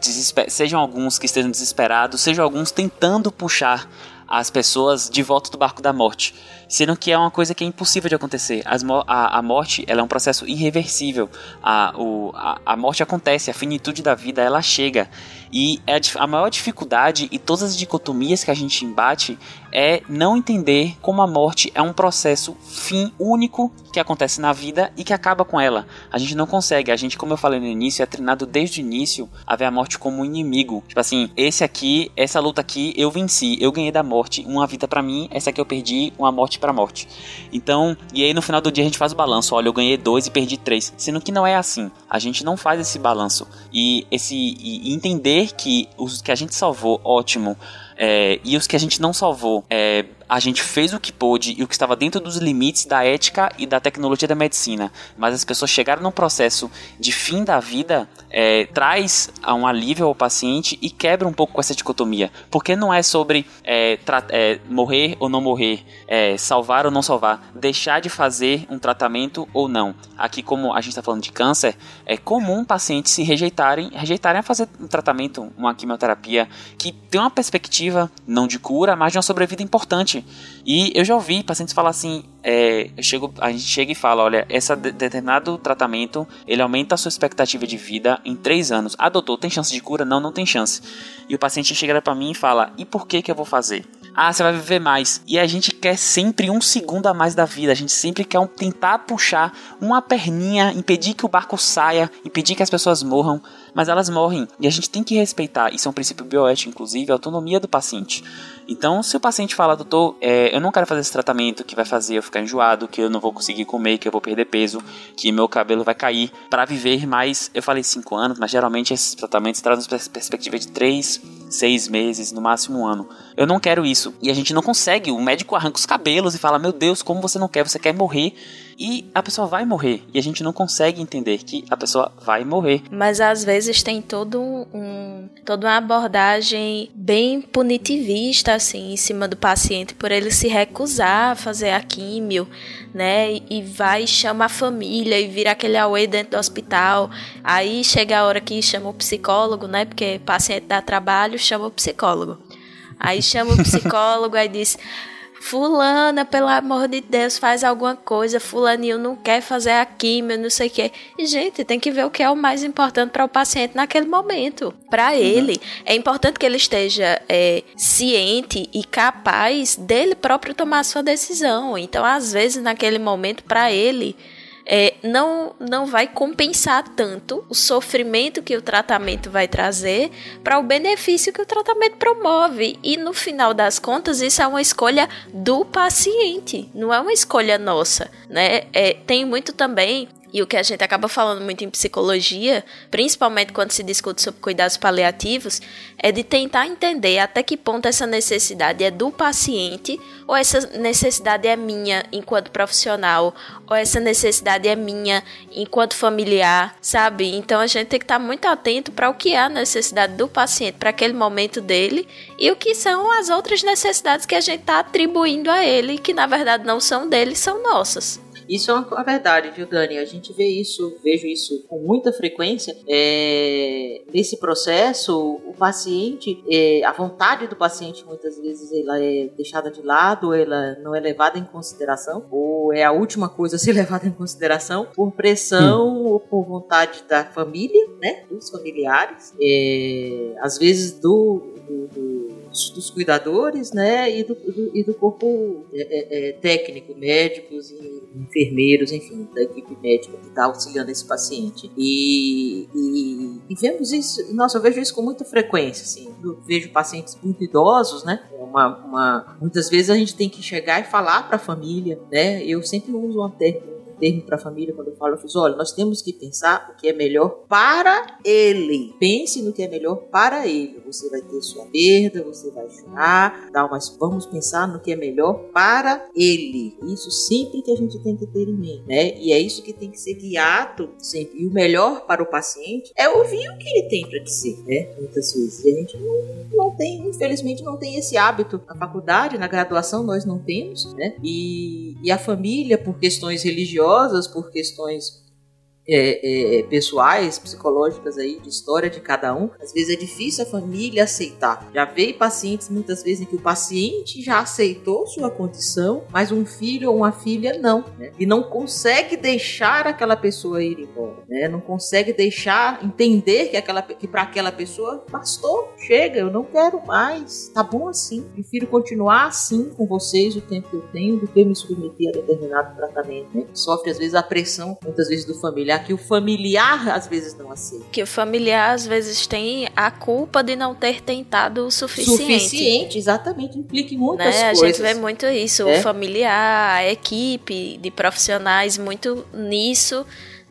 sejam alguns que estejam desesperados, sejam alguns tentando puxar as pessoas de volta do barco da morte sendo que é uma coisa que é impossível de acontecer. a, a morte ela é um processo irreversível. A, o, a, a morte acontece, a finitude da vida ela chega. E é a, a maior dificuldade e todas as dicotomias que a gente embate é não entender como a morte é um processo fim único que acontece na vida e que acaba com ela. A gente não consegue, a gente, como eu falei no início, é treinado desde o início a ver a morte como um inimigo. Tipo assim, esse aqui, essa luta aqui, eu venci, eu ganhei da morte, uma vida para mim, essa aqui eu perdi, uma morte para morte. Então, e aí no final do dia a gente faz o balanço, olha, eu ganhei dois e perdi três, sendo que não é assim. A gente não faz esse balanço e esse e entender que os que a gente salvou, ótimo. É, e os que a gente não salvou, é, a gente fez o que pôde e o que estava dentro dos limites da ética e da tecnologia da medicina, mas as pessoas chegaram num processo de fim da vida, é, traz um alívio ao paciente e quebra um pouco com essa dicotomia, porque não é sobre é, é, morrer ou não morrer, é, salvar ou não salvar, deixar de fazer um tratamento ou não. Aqui, como a gente está falando de câncer, é comum pacientes se rejeitarem, rejeitarem a fazer um tratamento, uma quimioterapia que tem uma perspectiva não de cura, mas de uma sobrevida importante e eu já ouvi pacientes falar assim: é, chego, a gente chega e fala, olha, esse determinado tratamento ele aumenta a sua expectativa de vida em três anos. Ah, doutor, tem chance de cura? Não, não tem chance. E o paciente chega para mim e fala: e por que que eu vou fazer? Ah, você vai viver mais. E a gente quer sempre um segundo a mais da vida. A gente sempre quer um, tentar puxar uma perninha, impedir que o barco saia, impedir que as pessoas morram mas elas morrem e a gente tem que respeitar. Isso é um princípio bioético, inclusive, a autonomia do paciente. Então, se o paciente fala, doutor, é, eu não quero fazer esse tratamento que vai fazer eu ficar enjoado, que eu não vou conseguir comer, que eu vou perder peso, que meu cabelo vai cair para viver mais, eu falei 5 anos, mas geralmente esses tratamentos trazem perspectiva de 3, 6 meses, no máximo um ano. Eu não quero isso. E a gente não consegue. O médico arranca os cabelos e fala: Meu Deus, como você não quer? Você quer morrer e a pessoa vai morrer. E a gente não consegue entender que a pessoa vai morrer. Mas às vezes tem todo um, toda uma abordagem bem punitivista, assim, em cima do paciente, por ele se recusar a fazer a químio, né? E vai chama a família e vira aquele away dentro do hospital. Aí chega a hora que chama o psicólogo, né? Porque paciente dá trabalho, chama o psicólogo. Aí chama o psicólogo, aí diz Fulana, pelo amor de Deus, faz alguma coisa. Fulaninho não quer fazer a químio, não sei o quê. E, gente, tem que ver o que é o mais importante para o paciente naquele momento. Para uhum. ele, é importante que ele esteja é, ciente e capaz dele próprio tomar a sua decisão. Então, às vezes, naquele momento, para ele é, não, não vai compensar tanto o sofrimento que o tratamento vai trazer para o benefício que o tratamento promove. E no final das contas, isso é uma escolha do paciente, não é uma escolha nossa. Né? É, tem muito também e o que a gente acaba falando muito em psicologia, principalmente quando se discute sobre cuidados paliativos, é de tentar entender até que ponto essa necessidade é do paciente ou essa necessidade é minha enquanto profissional, ou essa necessidade é minha enquanto familiar, sabe? Então a gente tem que estar muito atento para o que é a necessidade do paciente para aquele momento dele e o que são as outras necessidades que a gente está atribuindo a ele, que na verdade não são dele, são nossas. Isso é uma verdade, viu, Dani? A gente vê isso, vejo isso com muita frequência. É, nesse processo, o paciente, é, a vontade do paciente muitas vezes ela é deixada de lado, ela não é levada em consideração, ou é a última coisa a ser levada em consideração por pressão hum. ou por vontade da família, né? Dos familiares, é, às vezes do, do, do dos cuidadores, né, e do, do e do corpo é, é, é, técnico, médicos e enfermeiros, enfim, da equipe médica que está auxiliando esse paciente. E, e, e, vemos isso, nossa, eu vejo isso com muita frequência, assim, eu vejo pacientes muito idosos, né, uma, uma, muitas vezes a gente tem que chegar e falar para a família, né, eu sempre uso uma técnica termo para a família quando eu falo, eu fiz, olha, nós temos que pensar o que é melhor para ele. Pense no que é melhor para ele. você vai ter sua perda, você vai chorar, tal, mas vamos pensar no que é melhor para ele. Isso sempre que a gente tem que ter em mente, né? E é isso que tem que ser guiado sempre. E o melhor para o paciente é ouvir o que ele tem para dizer, né? Muitas vezes. E a gente não, não tem, infelizmente, não tem esse hábito. Na faculdade, na graduação, nós não temos, né? E, e a família, por questões religiosas, por questões é, é, pessoais, psicológicas aí, de história de cada um, às vezes é difícil a família aceitar. Já veio pacientes muitas vezes em que o paciente já aceitou sua condição, mas um filho ou uma filha não, né? E não consegue deixar aquela pessoa ir embora, né? Não consegue deixar entender que que para aquela pessoa bastou, chega, eu não quero mais, tá bom assim. Prefiro continuar assim com vocês o tempo que eu tenho do que me submeter a determinado tratamento, né? Sofre às vezes a pressão, muitas vezes do familiar familiar que o familiar às vezes não aceita. Que o familiar às vezes tem a culpa de não ter tentado o suficiente. Suficiente, exatamente, implica em muitas né? coisas. A gente vê muito isso, é? o familiar, a equipe de profissionais muito nisso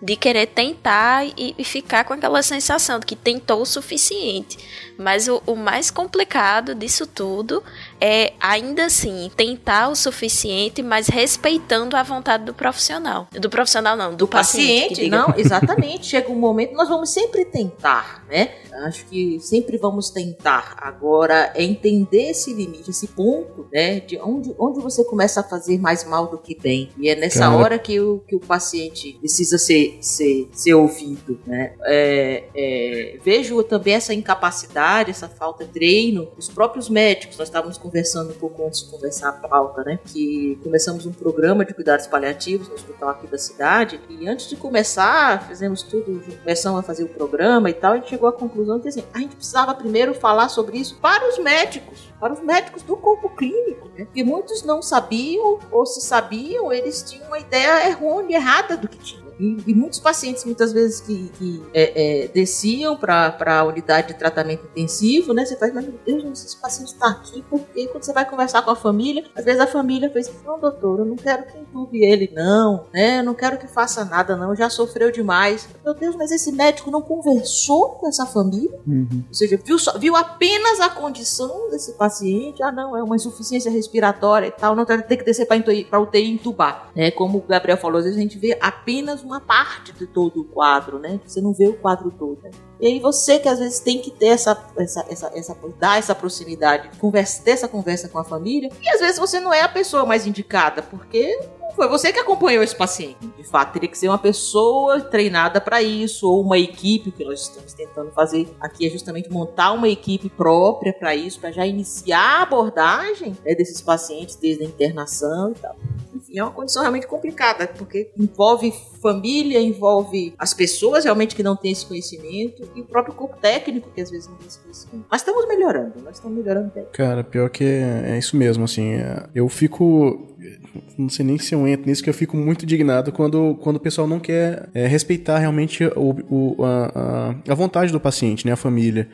de querer tentar e, e, ficar com aquela sensação de que tentou o suficiente. Mas o, o, mais complicado disso tudo é, ainda assim, tentar o suficiente, mas respeitando a vontade do profissional. Do profissional, não, do, do paciente. paciente não, exatamente. Chega um momento, nós vamos sempre tentar, né? Acho que sempre vamos tentar. Agora, é entender esse limite, esse ponto, né? De onde, onde você começa a fazer mais mal do que bem. E é nessa Cara. hora que o, que o paciente precisa ser, ser, ser ouvido, né? É, é, vejo também essa incapacidade, essa falta de treino. Os próprios médicos, nós estávamos conversando um pouco antes de conversar a pauta, né? Que começamos um programa de cuidados paliativos no hospital aqui da cidade. E antes de começar, fizemos tudo, começamos a fazer o programa e tal, a gente chegou à conclusão que assim, a gente precisava primeiro falar sobre isso para os médicos, para os médicos do corpo clínico, né? porque muitos não sabiam, ou se sabiam, eles tinham uma ideia errônea, errada do que tinha. E, e, muitos pacientes, muitas vezes, que, que é, é, desciam para a unidade de tratamento intensivo, né? Você faz, mas meu Deus, esse paciente está aqui, porque quando você vai conversar com a família, às vezes a família fez, não, doutor, eu não quero que entube ele, não, né? Eu não quero que faça nada, não, já sofreu demais. Meu Deus, mas esse médico não conversou com essa família? Uhum. Ou seja, viu, só, viu apenas a condição desse paciente, ah, não, é uma insuficiência respiratória e tal, não tem que descer para UTI entubar. Né? Como o Gabriel falou, às vezes a gente vê apenas uma parte de todo o quadro, né? Você não vê o quadro todo. E aí você que às vezes tem que ter essa, essa, essa, essa dar essa proximidade, conversa, ter essa conversa com a família, e às vezes você não é a pessoa mais indicada, porque foi você que acompanhou esse paciente. De fato, teria que ser uma pessoa treinada para isso, ou uma equipe, que nós estamos tentando fazer aqui é justamente montar uma equipe própria para isso, para já iniciar a abordagem né, desses pacientes desde a internação e tal. Enfim, é uma condição realmente complicada, porque envolve família, envolve as pessoas realmente que não têm esse conhecimento e o próprio corpo técnico que às vezes não conhecimento. Mas estamos melhorando, nós estamos melhorando. Cara, pior que é, é isso mesmo, assim, é, eu fico não sei nem se eu entro nisso, que eu fico muito indignado quando, quando o pessoal não quer é, respeitar realmente o, o, a, a, a vontade do paciente, né, a família.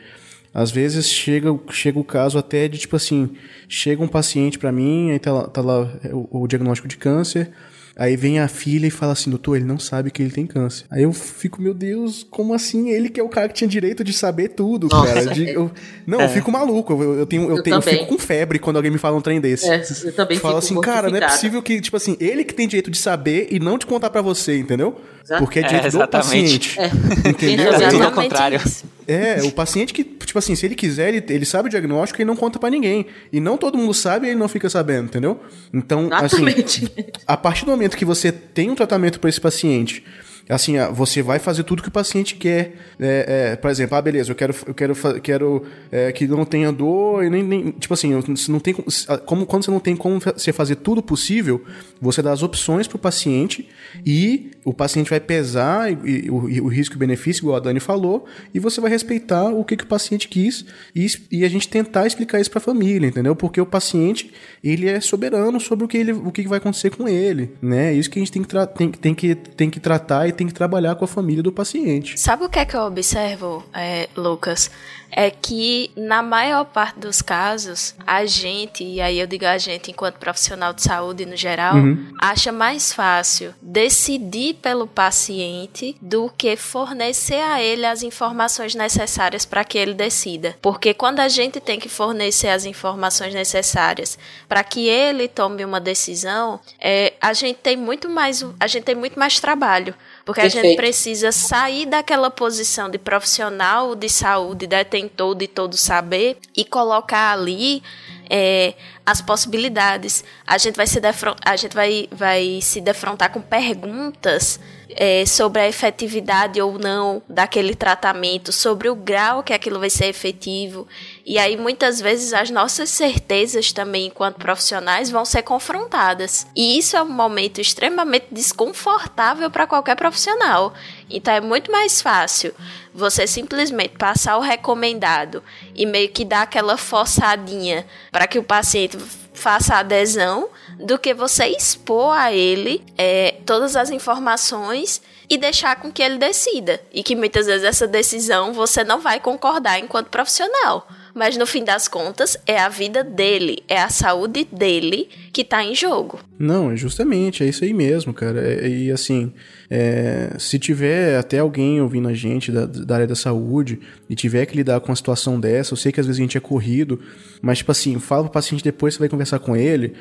Às vezes chega, chega o caso até de tipo assim, chega um paciente para mim, aí tá lá, tá lá o, o, diagnóstico de câncer, aí vem a filha e fala assim, doutor, ele não sabe que ele tem câncer. Aí eu fico, meu Deus, como assim? Ele que é o cara que tinha direito de saber tudo, Nossa, cara. De, eu, não, é. eu fico maluco, eu, eu tenho, eu, eu, tenho, eu, fico com febre quando alguém me fala um trem desse. É, eu também Falo assim, cara, não é possível que, tipo assim, ele que tem direito de saber e não te contar para você, entendeu? Porque é direito é, do paciente. É. Entendeu? Exatamente ao contrário. É, o paciente que, tipo assim, se ele quiser, ele, ele sabe o diagnóstico e não conta para ninguém. E não todo mundo sabe e ele não fica sabendo, entendeu? Então, assim, Exatamente. assim, a partir do momento que você tem um tratamento para esse paciente assim, ah, você vai fazer tudo que o paciente quer. É, é, por exemplo, ah, beleza, eu quero, eu quero, quero é, que não tenha dor e nem, nem tipo assim, não tem ah, como quando você não tem como você fazer tudo possível, você dá as opções para o paciente e o paciente vai pesar e, e, o, e o risco e benefício, igual a Dani falou, e você vai respeitar o que, que o paciente quis e, e a gente tentar explicar isso para a família, entendeu? Porque o paciente ele é soberano sobre o que ele, o que vai acontecer com ele, né? Isso que a gente tem que, tem, tem que, tem que tratar e tem que trabalhar com a família do paciente. Sabe o que é que eu observo, é, Lucas? É que na maior parte dos casos, a gente, e aí eu digo a gente enquanto profissional de saúde no geral, Uhum. acha mais fácil decidir pelo paciente do que fornecer a ele as informações necessárias para que ele decida. Porque quando a gente tem que fornecer as informações necessárias para que ele tome uma decisão, é, a gente tem muito mais a gente tem muito mais trabalho. Porque a gente Perfeito. precisa sair daquela posição de profissional de saúde, detentor de todo saber, e colocar ali é, as possibilidades. A gente vai se, defron- a gente vai, vai se defrontar com perguntas é, sobre a efetividade ou não daquele tratamento, sobre o grau que aquilo vai ser efetivo. E aí, muitas vezes, as nossas certezas também, enquanto profissionais, vão ser confrontadas. E isso é um momento extremamente desconfortável para qualquer profissional. Então, é muito mais fácil você simplesmente passar o recomendado e meio que dar aquela forçadinha para que o paciente faça adesão do que você expor a ele é, todas as informações e deixar com que ele decida. E que muitas vezes essa decisão você não vai concordar enquanto profissional. Mas no fim das contas, é a vida dele, é a saúde dele que tá em jogo. Não, é justamente, é isso aí mesmo, cara. É- E assim, é, se tiver até alguém ouvindo a gente da, da área da saúde e tiver que lidar com uma situação dessa, eu sei que às vezes a gente é corrido, mas tipo assim, fala pro paciente depois, você vai conversar com ele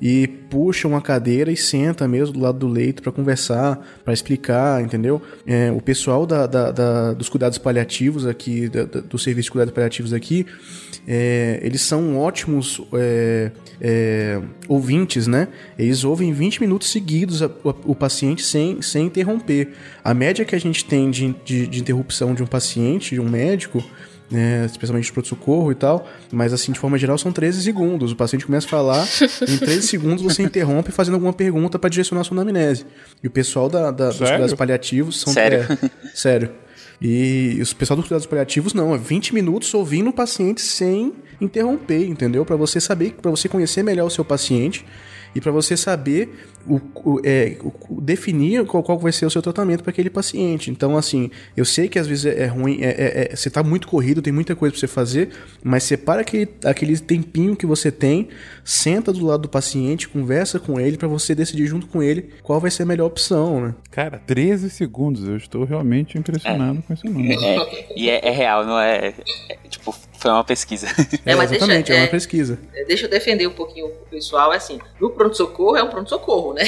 e puxa uma cadeira e senta mesmo do lado do leito pra conversar, pra explicar, entendeu? É, o pessoal da, da- da- dos cuidados paliativos aqui, da- do serviço de cuidados paliativos aqui, é, eles são ótimos é, é, ouvintes, né? Eles ouvem 20 minutos seguidos a- o, o paciente sem, sem interromper. A média que a gente tem de, de, de interrupção de um paciente, de um médico, né, especialmente de pronto-socorro e tal, mas assim, de forma geral, são 13 segundos. O paciente começa a falar, em 13 segundos você interrompe fazendo alguma pergunta para direcionar a sua anamnese. E o pessoal da, da- dos cuidados paliativos são... Sério? é, sério. E os pessoal dos cuidados paliativos não, é 20 minutos ouvindo o paciente sem interromper, entendeu? Para você saber, para você conhecer melhor o seu paciente e para você saber o, o- é, o- definir qual, qual vai ser o seu tratamento para aquele paciente. Então, assim, eu sei que às vezes é, é ruim, é, é- é- você tá muito corrido, tem muita coisa para você fazer, mas separa aquele, aquele tempinho que você tem, senta do lado do paciente, conversa com ele para você decidir junto com ele qual vai ser a melhor opção, né? Cara, 13 segundos. Eu estou realmente impressionado com esse número. É, e é, é real, não é, é- Tipo, foi uma pesquisa. É, mas deixa- exatamente, é, é- uma pesquisa. Deixa eu defender um pouquinho o pessoal, é assim, no pronto-socorro é um pronto-socorro, né?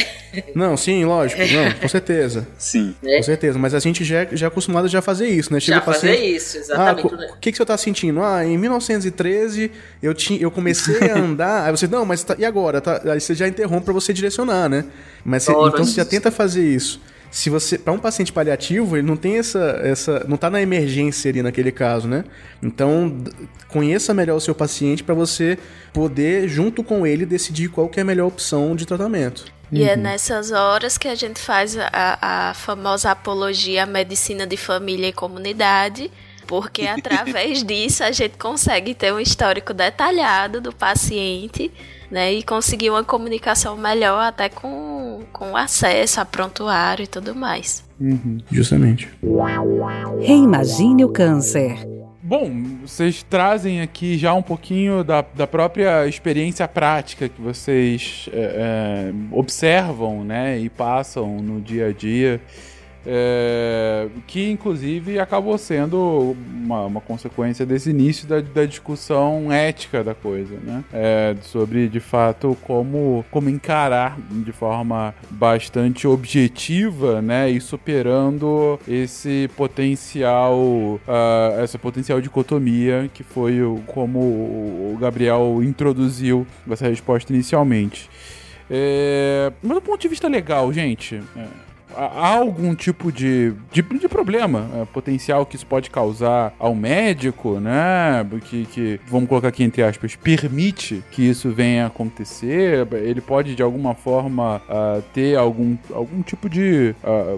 Não, sim, lógico, não, com certeza. Sim. É. Com certeza, mas a gente já, é- já é acostumado a já fazer isso, né? Já o fazer paciente, isso, Ah, exatamente. co- né? o que, que você tá sentindo? Ah, em 1913 eu, tinha, eu comecei a andar. aí você, não, mas tá- e agora? Tá- aí você já interrompe pra você direcionar, né? Mas você- então você já tenta fazer isso. Se você, para um paciente paliativo, ele não tem essa, essa, não tá na emergência ali naquele caso, né? Então conheça melhor o seu paciente pra você poder junto com ele decidir qual que é a melhor opção de tratamento. E é nessas horas que a gente faz a, a famosa apologia à medicina de família e comunidade, porque através disso a gente consegue ter um histórico detalhado do paciente, né? E conseguir uma comunicação melhor até com, com acesso a prontuário e tudo mais. Justamente. Reimagine o câncer. Bom, vocês trazem aqui já um pouquinho da, da própria experiência prática que vocês é, é, observam, né, e passam no dia a dia, é, que inclusive acabou sendo uma, uma consequência desse início da, da discussão ética da coisa, né, É, sobre de fato como, como encarar de forma bastante objetiva, né, e superando esse potencial, ah, essa potencial dicotomia que foi o, como o Gabriel introduziu essa resposta inicialmente. É, mas do ponto de vista legal, gente, é, há algum tipo de, de, de problema é, potencial que isso pode causar ao médico, né? Que, que, vamos colocar aqui entre aspas, permite que isso venha a acontecer. Ele pode de alguma forma ah, ter algum, algum tipo de ah,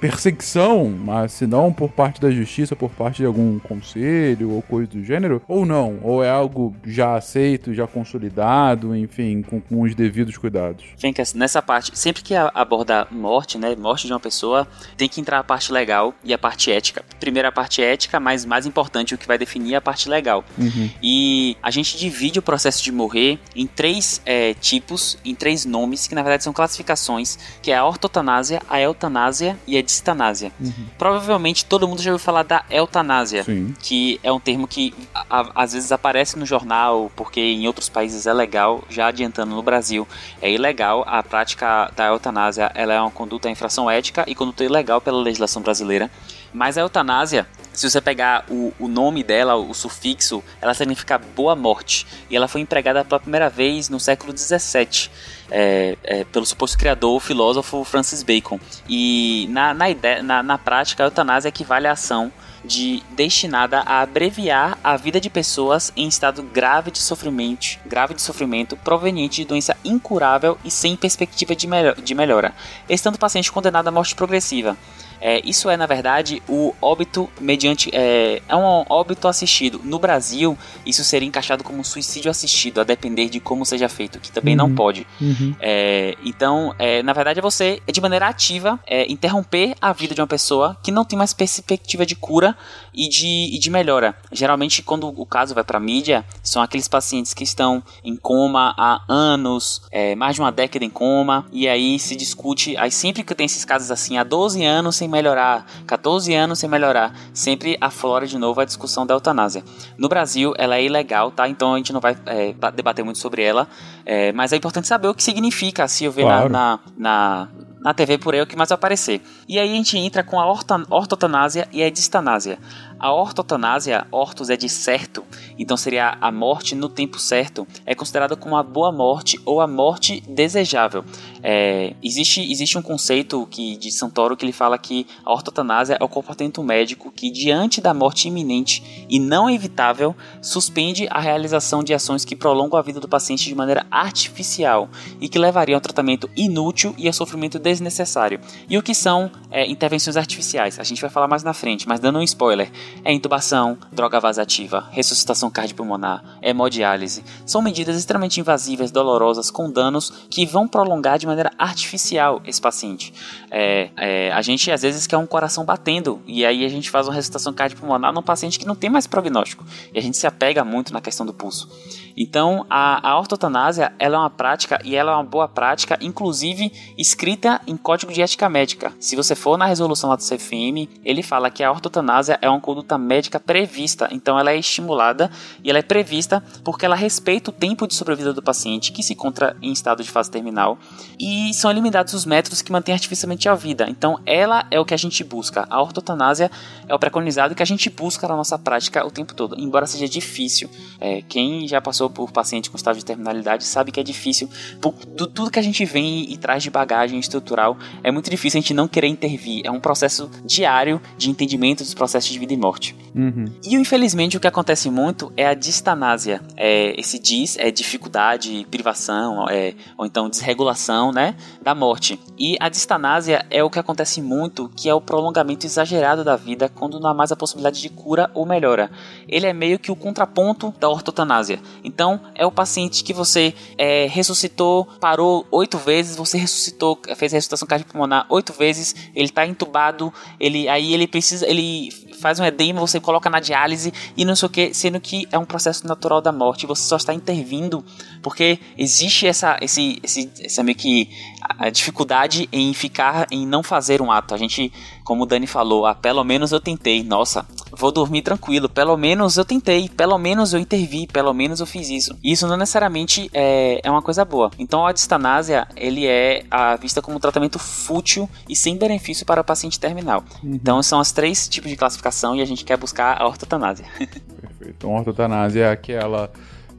perseguição, mas se não por parte da justiça, por parte de algum conselho ou coisa do gênero, ou não, ou é algo já aceito, já consolidado, enfim, com, com os devidos cuidados. Fencas, nessa parte, sempre que a- aborda morte, né? Morte morte de uma pessoa, tem que entrar a parte legal e a parte ética. Primeiro a parte ética, mas mais importante, o que vai definir é a parte legal. Uhum. E a gente divide o processo de morrer em três é, tipos, em três nomes, que na verdade são classificações, que é a ortotanásia, a eutanásia e a distanásia. Uhum. Provavelmente todo mundo já ouviu falar da eutanásia, Sim. que é um termo que a- às vezes aparece no jornal, porque em outros países é legal, já adiantando no Brasil, é ilegal a prática da eutanásia, ela é uma conduta infração ética e conduta ilegal pela legislação brasileira. Mas a eutanásia, se você pegar o, o nome dela, o sufixo, ela significa boa morte. E ela foi empregada pela primeira vez no século XVII, é, é, pelo suposto criador, o filósofo Francis Bacon. E na, na, ideia, na, na prática, a eutanásia equivale à ação de destinada a abreviar a vida de pessoas em estado grave de sofrimento, grave de sofrimento proveniente de doença incurável e sem perspectiva de, melho- de melhora, estando o paciente condenado à morte progressiva. É, isso é, na verdade, o óbito mediante. É, é um óbito assistido. No Brasil, isso seria encaixado como suicídio assistido, a depender de como seja feito, que também não Uhum. pode. Uhum. É, então, é, na verdade, é você, de maneira ativa, é, interromper a vida de uma pessoa que não tem mais perspectiva de cura e de, e de melhora. Geralmente, quando o caso vai para mídia, são aqueles pacientes que estão em coma há anos, é, mais de uma década em coma, e aí se discute. Aí, sempre que tem esses casos assim, há 12 anos sem melhorar, 14 anos sem melhorar, sempre aflora de novo a discussão da eutanásia. No Brasil, ela é ilegal, tá? Então a gente não vai é, ba- debater muito sobre ela, é, mas é importante saber o que significa se eu ver Claro. na, na, na, na TV por aí o que mais vai aparecer. E aí a gente entra com a orta, ortotanásia e a distanásia. A ortotanásia, ortos é de certo, então seria a morte no tempo certo, é considerada como a boa morte ou a morte desejável. É, existe, existe um conceito que, de Santoro que ele fala que a ortotanásia é o comportamento médico que, diante da morte iminente e não evitável, suspende a realização de ações que prolongam a vida do paciente de maneira artificial e que levariam ao tratamento inútil e a sofrimento desnecessário. E o que são é, intervenções artificiais? A gente vai falar mais na frente, mas dando um spoiler: é intubação, droga vasativa, ressuscitação cardiopulmonar, hemodiálise. São medidas extremamente invasivas, dolorosas, com danos que vão prolongar de maneira artificial esse paciente. É, é, a gente às vezes quer um coração batendo e aí a gente faz uma ressuscitação cardiopulmonar num paciente que não tem mais prognóstico e a gente se apega muito na questão do pulso. Então, a, a ortotanásia ela é uma prática e ela é uma boa prática, inclusive escrita em código de ética médica. Se você for na resolução lá do CFM, ele fala que a ortotanásia é uma conduta médica prevista, então ela é estimulada e ela é prevista porque ela respeita o tempo de sobrevida do paciente que se encontra em estado de fase terminal e são eliminados os métodos que mantêm artificialmente a vida. Então, ela é o que a gente busca. A ortotanásia é o preconizado que a gente busca na nossa prática o tempo todo, embora seja difícil. É, quem já passou por paciente com estágio de terminalidade sabe que é difícil. Por do, tudo que a gente vem e traz de bagagem estrutural, é muito difícil a gente não querer intervir. É um processo diário de entendimento dos processos de vida e morte. Uhum. E infelizmente o que acontece muito é a distanásia. É, esse dis é dificuldade, privação, é, ou então desregulação né, da morte. E a distanásia é o que acontece muito, que é o prolongamento exagerado da vida quando não há mais a possibilidade de cura ou melhora. Ele é meio que o contraponto da ortotanásia. Então é o paciente que você é, ressuscitou, parou oito vezes, você ressuscitou, fez a ressuscitação cardiopulmonar oito vezes, ele está entubado, ele aí ele precisa, ele faz um edema, você coloca na diálise e não sei o que, sendo que é um processo natural da morte, você só está intervindo porque existe essa, esse, esse, essa meio que a dificuldade em ficar, em não fazer um ato. A gente, como o Dani falou, ah, pelo menos eu tentei, nossa, vou dormir tranquilo, pelo menos eu tentei, pelo menos eu intervi, pelo menos eu fiz isso. E isso não necessariamente é, é uma coisa boa. Então a distanásia, ele é a vista como um tratamento fútil e sem benefício para o paciente terminal. Então são os três tipos de classificação e a gente quer buscar a ortotanásia. Perfeito. Então, a ortotanásia é aquela.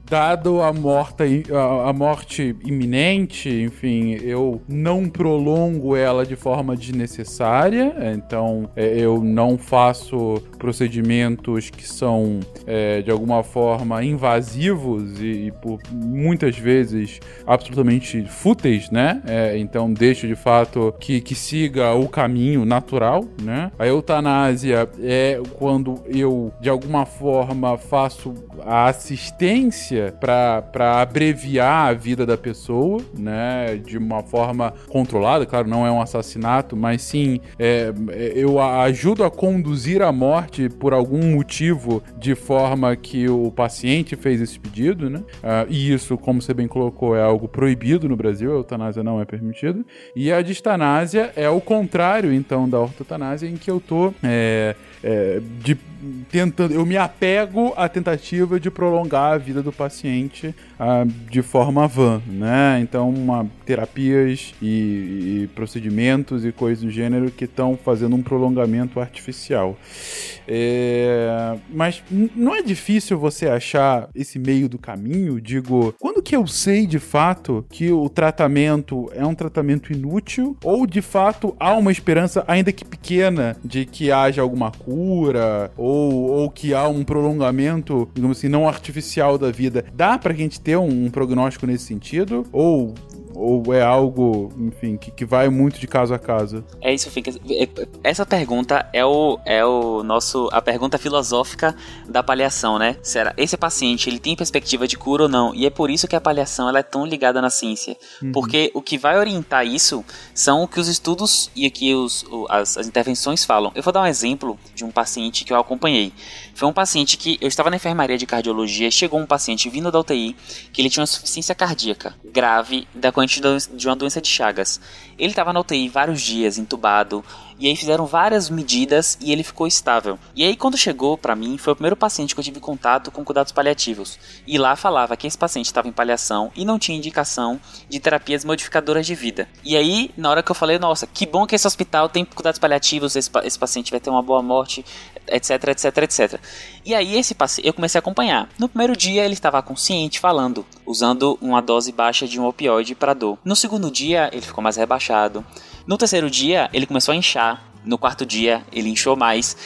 Dado a, morta, a, a morte iminente, enfim, eu não prolongo ela de forma desnecessária, então é, eu não faço procedimentos que são é, de alguma forma invasivos e, e por muitas vezes absolutamente fúteis, né? É, então deixo de fato que, que siga o caminho natural, né? A eutanásia é quando eu de alguma forma faço a assistência eutanásia para abreviar a vida da pessoa, né? De uma forma controlada, claro, não é um assassinato, mas sim é, eu ajudo a conduzir a morte por algum motivo de forma que o paciente fez esse pedido, né? Uh, e isso, como você bem colocou, é algo proibido no Brasil, a eutanásia não é permitida. E a distanásia é o contrário, então, da ortotanásia, em que eu tô é, é, de tentando, eu me apego à tentativa de prolongar a vida do paciente ah, de forma vã, né? Então, uma, terapias e, e, procedimentos e coisas do gênero que estão fazendo um prolongamento artificial. É, mas não é difícil você achar esse meio do caminho? Digo, quando que eu sei de fato que o tratamento é um tratamento inútil ou de fato há uma esperança, ainda que pequena, de que haja alguma cura ou, ou que há um prolongamento, digamos assim, não artificial da vida? Dá pra gente ter um, um prognóstico nesse sentido? Ou ou é algo, enfim, que, que vai muito de caso a caso? É isso, fica. É, essa pergunta é o, é o nosso. a pergunta filosófica da paliação, né? Será esse paciente ele tem perspectiva de cura ou não? E é por isso que a paliação ela é tão ligada na ciência. Uhum. Porque o que vai orientar isso são o que os estudos e aqui os, as, as intervenções falam. Eu vou dar um exemplo de um paciente que eu acompanhei. Foi um paciente que eu estava na enfermaria de cardiologia, chegou um paciente vindo da UTI que ele tinha uma insuficiência cardíaca grave da de uma doença de Chagas. Ele estava na UTI vários dias, entubado, e aí fizeram várias medidas e ele ficou estável. E aí quando chegou para mim, foi o primeiro paciente que eu tive contato com cuidados paliativos. E lá falava que esse paciente estava em paliação e não tinha indicação de terapias modificadoras de vida. E aí, na hora que eu falei, nossa, que bom que esse hospital tem cuidados paliativos, esse, esse paciente vai ter uma boa morte, etc, etc, etc. E aí esse paciente, eu comecei a acompanhar. No primeiro dia ele estava consciente falando, usando uma dose baixa de um opioide para dor. No segundo dia ele ficou mais rebaixado. No terceiro dia, ele começou a inchar. No quarto dia, ele inchou mais.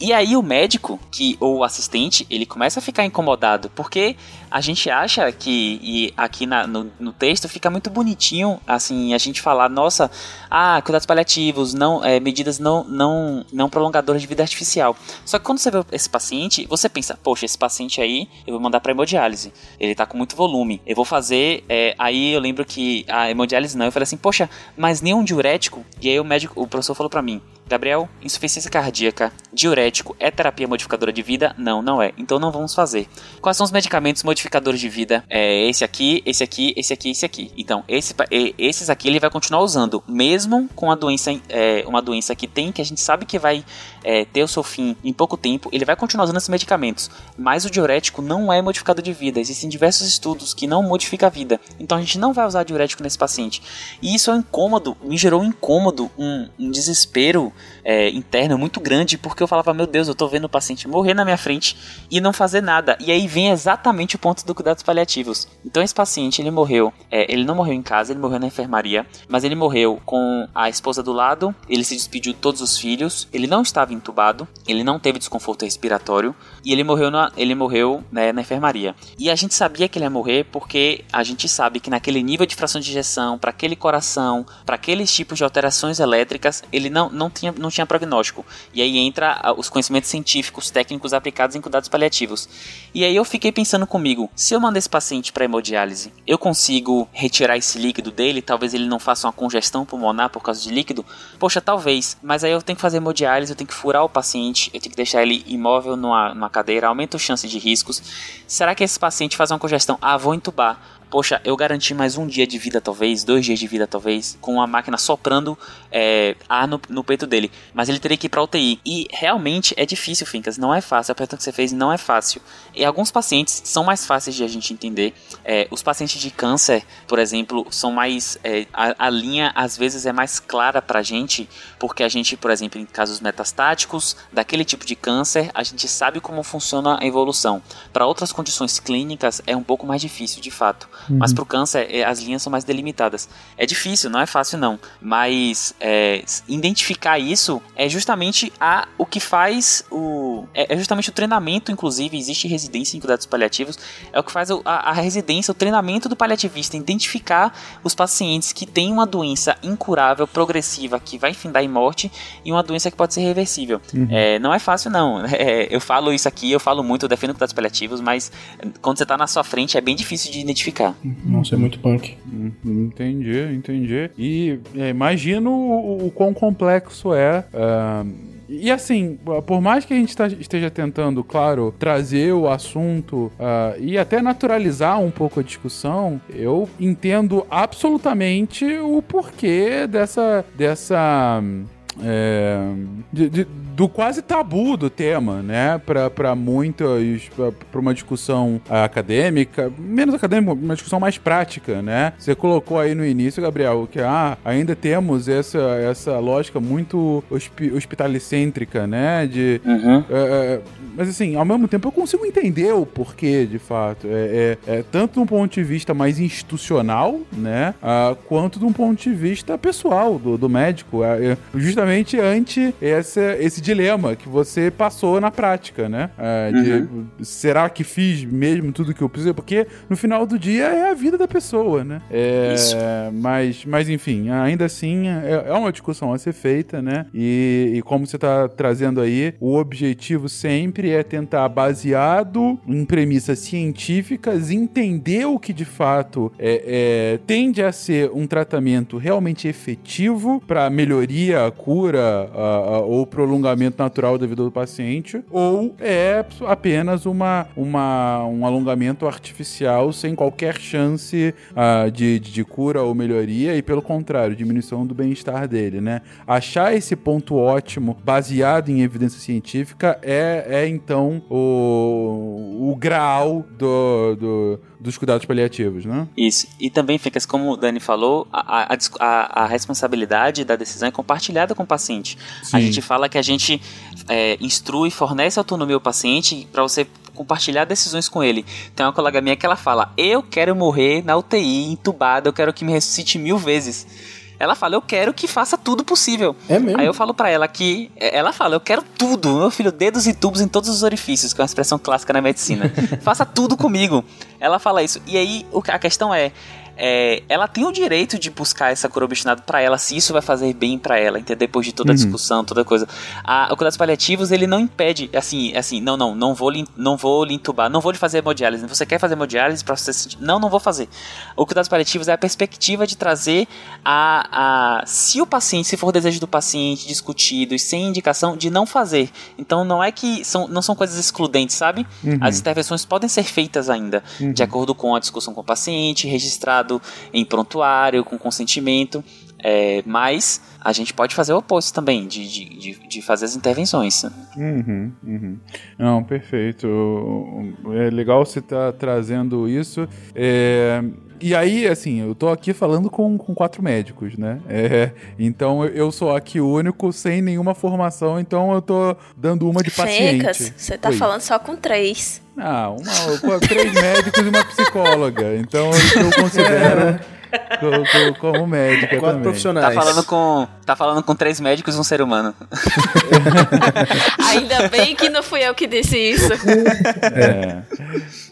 E aí o médico, que ou o assistente, ele começa a ficar incomodado, porque a gente acha que, e aqui na, no, no, texto fica muito bonitinho, assim, a gente falar, nossa, ah, cuidados paliativos, não, é, medidas não, não, não prolongadoras de vida artificial. Só que quando você vê esse paciente, você pensa, poxa, esse paciente aí, eu vou mandar para hemodiálise, ele tá com muito volume, eu vou fazer, é, aí eu lembro que a hemodiálise não, eu falei assim, poxa, mas nenhum diurético, e aí o médico, o professor falou para mim, Gabriel, insuficiência cardíaca, diurético é terapia modificadora de vida? Não, não é. Então não vamos fazer. Quais são os medicamentos modificadores de vida? É esse aqui, esse aqui, esse aqui, esse aqui. Então, esse, esses aqui ele vai continuar usando, mesmo com a doença, é, uma doença que tem, que a gente sabe que vai é, ter o seu fim em pouco tempo, ele vai continuar usando esses medicamentos. Mas o diurético não é modificador de vida. Existem diversos estudos que não modificam a vida. Então a gente não vai usar diurético nesse paciente. E isso é um incômodo, me gerou um incômodo, um, um desespero é, interna muito grande, porque eu falava, meu Deus, eu tô vendo o paciente morrer na minha frente e não fazer nada. E aí vem exatamente o ponto do cuidados paliativos. Então esse paciente, ele morreu, é, ele não morreu em casa, ele morreu na enfermaria, mas ele morreu com a esposa do lado, ele se despediu de todos os filhos, ele não estava entubado, ele não teve desconforto respiratório e ele morreu, na, ele morreu né, na enfermaria. E a gente sabia que ele ia morrer porque a gente sabe que naquele nível de fração de injeção, para aquele coração, para aqueles tipos de alterações elétricas, ele não, não tinha não tinha prognóstico. E aí entra os conhecimentos científicos, técnicos aplicados em cuidados paliativos. E aí eu fiquei pensando comigo, se eu mandar esse paciente para hemodiálise, eu consigo retirar esse líquido dele? Talvez ele não faça uma congestão pulmonar por causa de líquido? Poxa, talvez. Mas aí eu tenho que fazer hemodiálise, eu tenho que furar o paciente, eu tenho que deixar ele imóvel numa, numa cadeira, aumenta a chance de riscos. Será que esse paciente faz uma congestão? Ah, vou entubar poxa, eu garanti mais um dia de vida, talvez, dois dias de vida, talvez, com a máquina soprando é, ar no, no, peito dele. Mas ele teria que ir pra UTI. E realmente é difícil, Fincas, não é fácil. A pergunta que você fez não é fácil. E alguns pacientes são mais fáceis de a gente entender. É, os pacientes de câncer, por exemplo, são mais. É, a, a, linha às vezes é mais clara pra gente, porque a gente, por exemplo, em casos metastáticos, daquele tipo de câncer, a gente sabe como funciona a evolução. Para outras condições clínicas é um pouco mais difícil, de fato. Mas pro câncer, é, as linhas são mais delimitadas. É difícil, não é fácil não. Mas é, identificar isso é justamente a, o que faz o. É, é justamente o treinamento, inclusive, existe residência em cuidados paliativos, é o que faz a, a residência, o treinamento do paliativista, identificar os pacientes que têm uma doença incurável, progressiva, que vai findar em morte, e uma doença que pode ser reversível. É, não é fácil, não. É, eu falo isso aqui, eu falo muito, eu defendo cuidados paliativos, mas quando você está na sua frente é bem difícil de identificar. Nossa, é muito punk. Uhum, Entendi, entendi. E é, imagino o, o quão complexo é. ah, e assim, por mais que a gente tá- esteja tentando, claro, trazer o assunto ah, e até naturalizar um pouco a discussão, eu entendo absolutamente o porquê dessa. dessa é, de- de- do quase tabu do tema, né? Pra, pra muitas. pra uma discussão acadêmica, menos acadêmica, uma discussão mais prática, né? Você colocou aí no início, Gabriel, que ah, ainda temos essa, essa lógica muito hospi hospitalicêntrica, né? De. Uhum. é, é, mas assim, ao mesmo tempo eu consigo entender o porquê, de fato. É, é- é tanto de um ponto de vista mais institucional, né? ah, quanto de um ponto de vista pessoal do, do médico. É, é justamente ante esse, esse dilema que você passou na prática, né? Ah, de, Será que fiz mesmo tudo que eu precisei? Porque no final do dia é a vida da pessoa, né? É, Isso. mas, mas enfim, ainda assim é, é uma discussão a ser feita, né? E, e como você está trazendo aí, o objetivo sempre é tentar, baseado em premissas científicas, entender o que de fato é, é, tende a ser um tratamento realmente efetivo para melhoria, cura a- a- ou prolongamento natural da vida do paciente, ou é apenas uma, uma, um alongamento artificial sem qualquer chance ah, de, de, de cura ou melhoria, e pelo contrário, diminuição do bem-estar dele, né? Achar esse ponto ótimo baseado em evidência científica é, é então o, o grau do, do- dos cuidados paliativos, né? Isso. E também fica, como o Dani falou, a, a, a- a responsabilidade da decisão é compartilhada com o paciente. A Sim. gente fala que a gente é, instrui, fornece autonomia ao paciente para você compartilhar decisões com ele. Tem uma colega minha que ela fala: Eu quero morrer na UTI, entubada, eu quero que me ressuscite mil vezes. Ela fala: Eu quero que faça tudo possível. É mesmo? Aí eu falo pra ela que. Ela fala, eu quero tudo, meu filho, dedos e tubos em todos os orifícios, que é uma expressão clássica na medicina. Faça tudo comigo. Ela fala isso. E aí a questão é. É, ela tem o direito de buscar essa cura obstinada pra ela, se isso vai fazer bem pra ela, entendeu? Depois de toda a discussão, toda coisa. A, o cuidados paliativos, ele não impede, assim, assim, não, não, não vou lhe, não vou lhe entubar, não vou lhe fazer hemodiálise. Você quer fazer hemodiálise pra você sentir? Não, não vou fazer. O cuidados paliativos é a perspectiva de trazer a, a se o paciente, se for desejo do paciente, discutido e sem indicação de não fazer. Então não é que são, não são coisas excludentes, sabe? As intervenções podem ser feitas ainda, de acordo com a discussão com o paciente, em prontuário, com consentimento. É, mas a gente pode fazer o oposto também, de, de, de, fazer as intervenções. Uhum, uhum. Não, perfeito. É legal você estar trazendo isso. É, E aí, assim, eu tô aqui falando com, com quatro médicos, né? É, então eu- sou aqui o único sem nenhuma formação, então eu tô dando uma de paciente. Fecas, você tá Oi. falando só com três. Ah, uma, com três médicos e uma psicóloga. Então eu, eu considero co- co- como médica Quatro também. Tá profissionais. falando, com, tá falando com três médicos e um ser humano. Ainda bem que não fui eu que disse isso. É.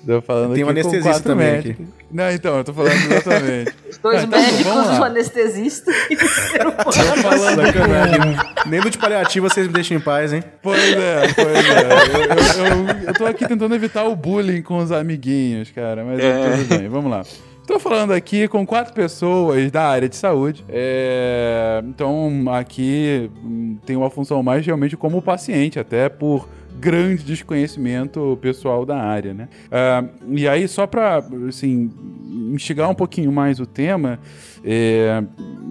Tô falando Tem um aqui com anestesista também médicos. Não, então, eu tô falando exatamente. Dois Ah, então, médicos, um anestesista e um ser humano. Tô falando Sacanagem. Nem do de paliativo vocês me deixam em paz, hein? Pois é, pois é. Eu, eu- eu- eu tô aqui tentando evitar o bullying com os amiguinhos, cara, mas tudo bem, vamos lá. Tô falando aqui com quatro pessoas da área de saúde. É, então, aqui hum, tem uma função mais realmente como paciente, até por grande desconhecimento pessoal da área, né? Ah, e aí, só pra, assim, instigar um pouquinho mais o tema, é,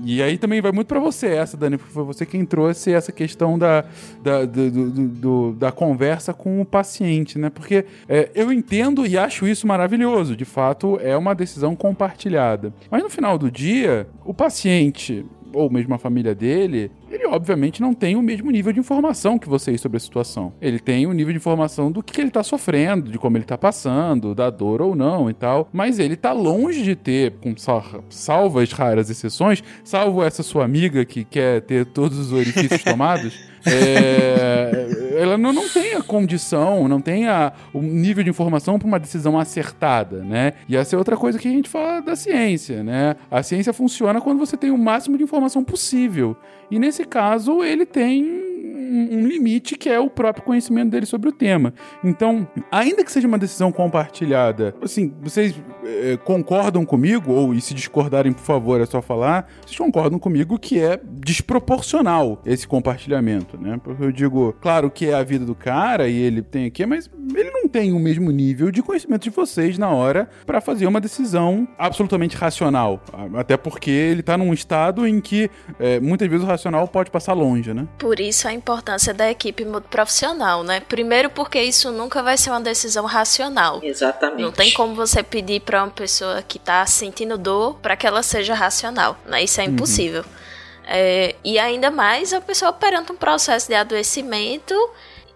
e aí também vai muito pra você essa, Dani, porque foi você quem trouxe essa questão da, da, do- do- do- da conversa com o paciente, né? Porque é, eu entendo e acho isso maravilhoso, de fato é uma decisão compartilhada. Mas no final do dia, o paciente ou mesmo a família dele, ele obviamente não tem o mesmo nível de informação que vocês sobre a situação. Ele tem o nível de informação do que ele tá sofrendo, de como ele tá passando, da dor ou não e tal, mas ele tá longe de ter, com sal- salvas raras exceções, salvo essa sua amiga que quer ter todos os orifícios tomados, é, ela não, não tem a condição, não tem a, o nível de informação para uma decisão acertada, né? E essa é outra coisa que a gente fala da ciência, né? A ciência funciona quando você tem o máximo de informação possível. E nesse caso, ele tem um limite que é o próprio conhecimento dele sobre o tema. Então, ainda que seja uma decisão compartilhada, assim, vocês eh, concordam comigo, ou e se discordarem, por favor, é só falar, vocês concordam comigo que é desproporcional esse compartilhamento, né? Porque eu digo, claro que é a vida do cara e ele tem aqui, mas ele não tem o mesmo nível de conhecimento de vocês na hora para fazer uma decisão absolutamente racional. Até porque ele tá num estado em que eh, muitas vezes o racional pode passar longe, né? Por isso a importância da equipe multiprofissional, né? Primeiro porque isso nunca vai ser uma decisão racional. Exatamente. Não tem como você pedir pra uma pessoa que tá sentindo dor para que ela seja racional, né? Isso é impossível. É, e ainda mais a pessoa perante um processo de adoecimento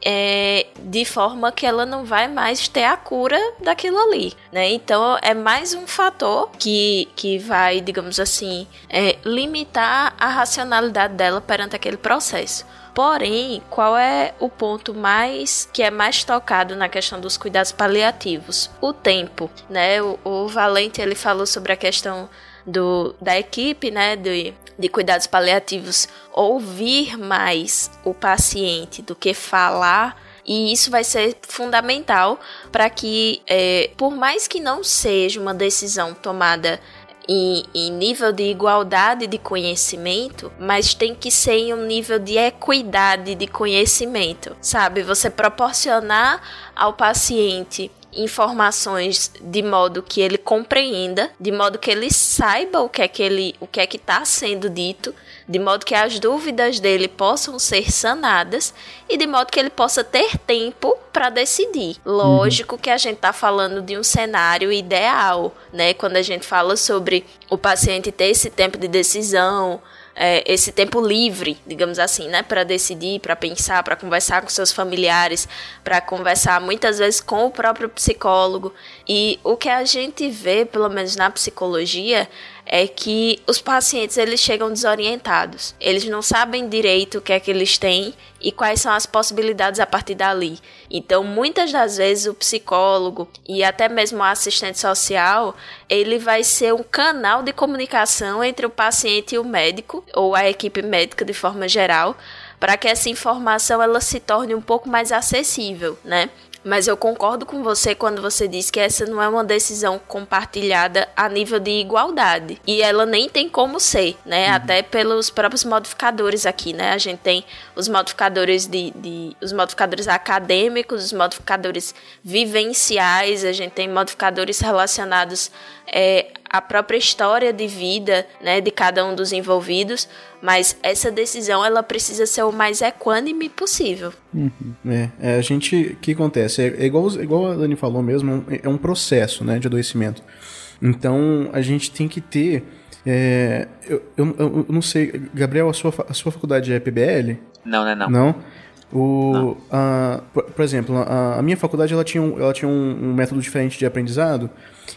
é, de forma que ela não vai mais ter a cura daquilo ali, né? Então é mais um fator que, que vai, digamos assim, é, limitar a racionalidade dela perante aquele processo. Porém, qual é o ponto mais que é mais tocado na questão dos cuidados paliativos? O tempo, né? O, o Valente ele falou sobre a questão do, da equipe, né, de, de cuidados paliativos, ouvir mais o paciente do que falar. E isso vai ser fundamental para que, é, por mais que não seja uma decisão tomada em, em, nível de igualdade de conhecimento, mas tem que ser em um nível de equidade de conhecimento, sabe? Você proporcionar ao paciente informações de modo que ele compreenda, de modo que ele saiba o que é que ele, o que é que está sendo dito, de modo que as dúvidas dele possam ser sanadas e de modo que ele possa ter tempo para decidir. Lógico uhum. que a gente está falando de um cenário ideal, né? Quando a gente fala sobre o paciente ter esse tempo de decisão, é, esse tempo livre, digamos assim, né, para decidir, para pensar, para conversar com seus familiares, para conversar muitas vezes com o próprio psicólogo. E o que a gente vê, pelo menos na psicologia, é que os pacientes eles chegam desorientados. Eles não sabem direito o que é que eles têm e quais são as possibilidades a partir dali. Então, muitas das vezes o psicólogo e até mesmo o assistente social, ele vai ser um canal de comunicação entre o paciente e o médico ou a equipe médica de forma geral, para que essa informação ela se torne um pouco mais acessível, né? Mas eu concordo com você quando você diz que essa não é uma decisão compartilhada a nível de igualdade. E ela nem tem como ser, né? Uhum. Até pelos próprios modificadores aqui, né? A gente tem os modificadores de, de, os modificadores acadêmicos, os modificadores vivenciais, a gente tem modificadores relacionados é, à própria história de vida, né, de cada um dos envolvidos. Mas essa decisão ela precisa ser o mais equânime possível. Uhum. É, é, a gente, o que acontece? É, é igual, igual a Dani falou mesmo, é um processo, né, de adoecimento. Então a gente tem que ter é, eu, eu, eu, não sei, Gabriel, a sua, a sua faculdade é PBL? Não, não é não. Não? O. A, por, por, exemplo, a, a, minha faculdade ela tinha, um, ela tinha um, um, método diferente de aprendizado,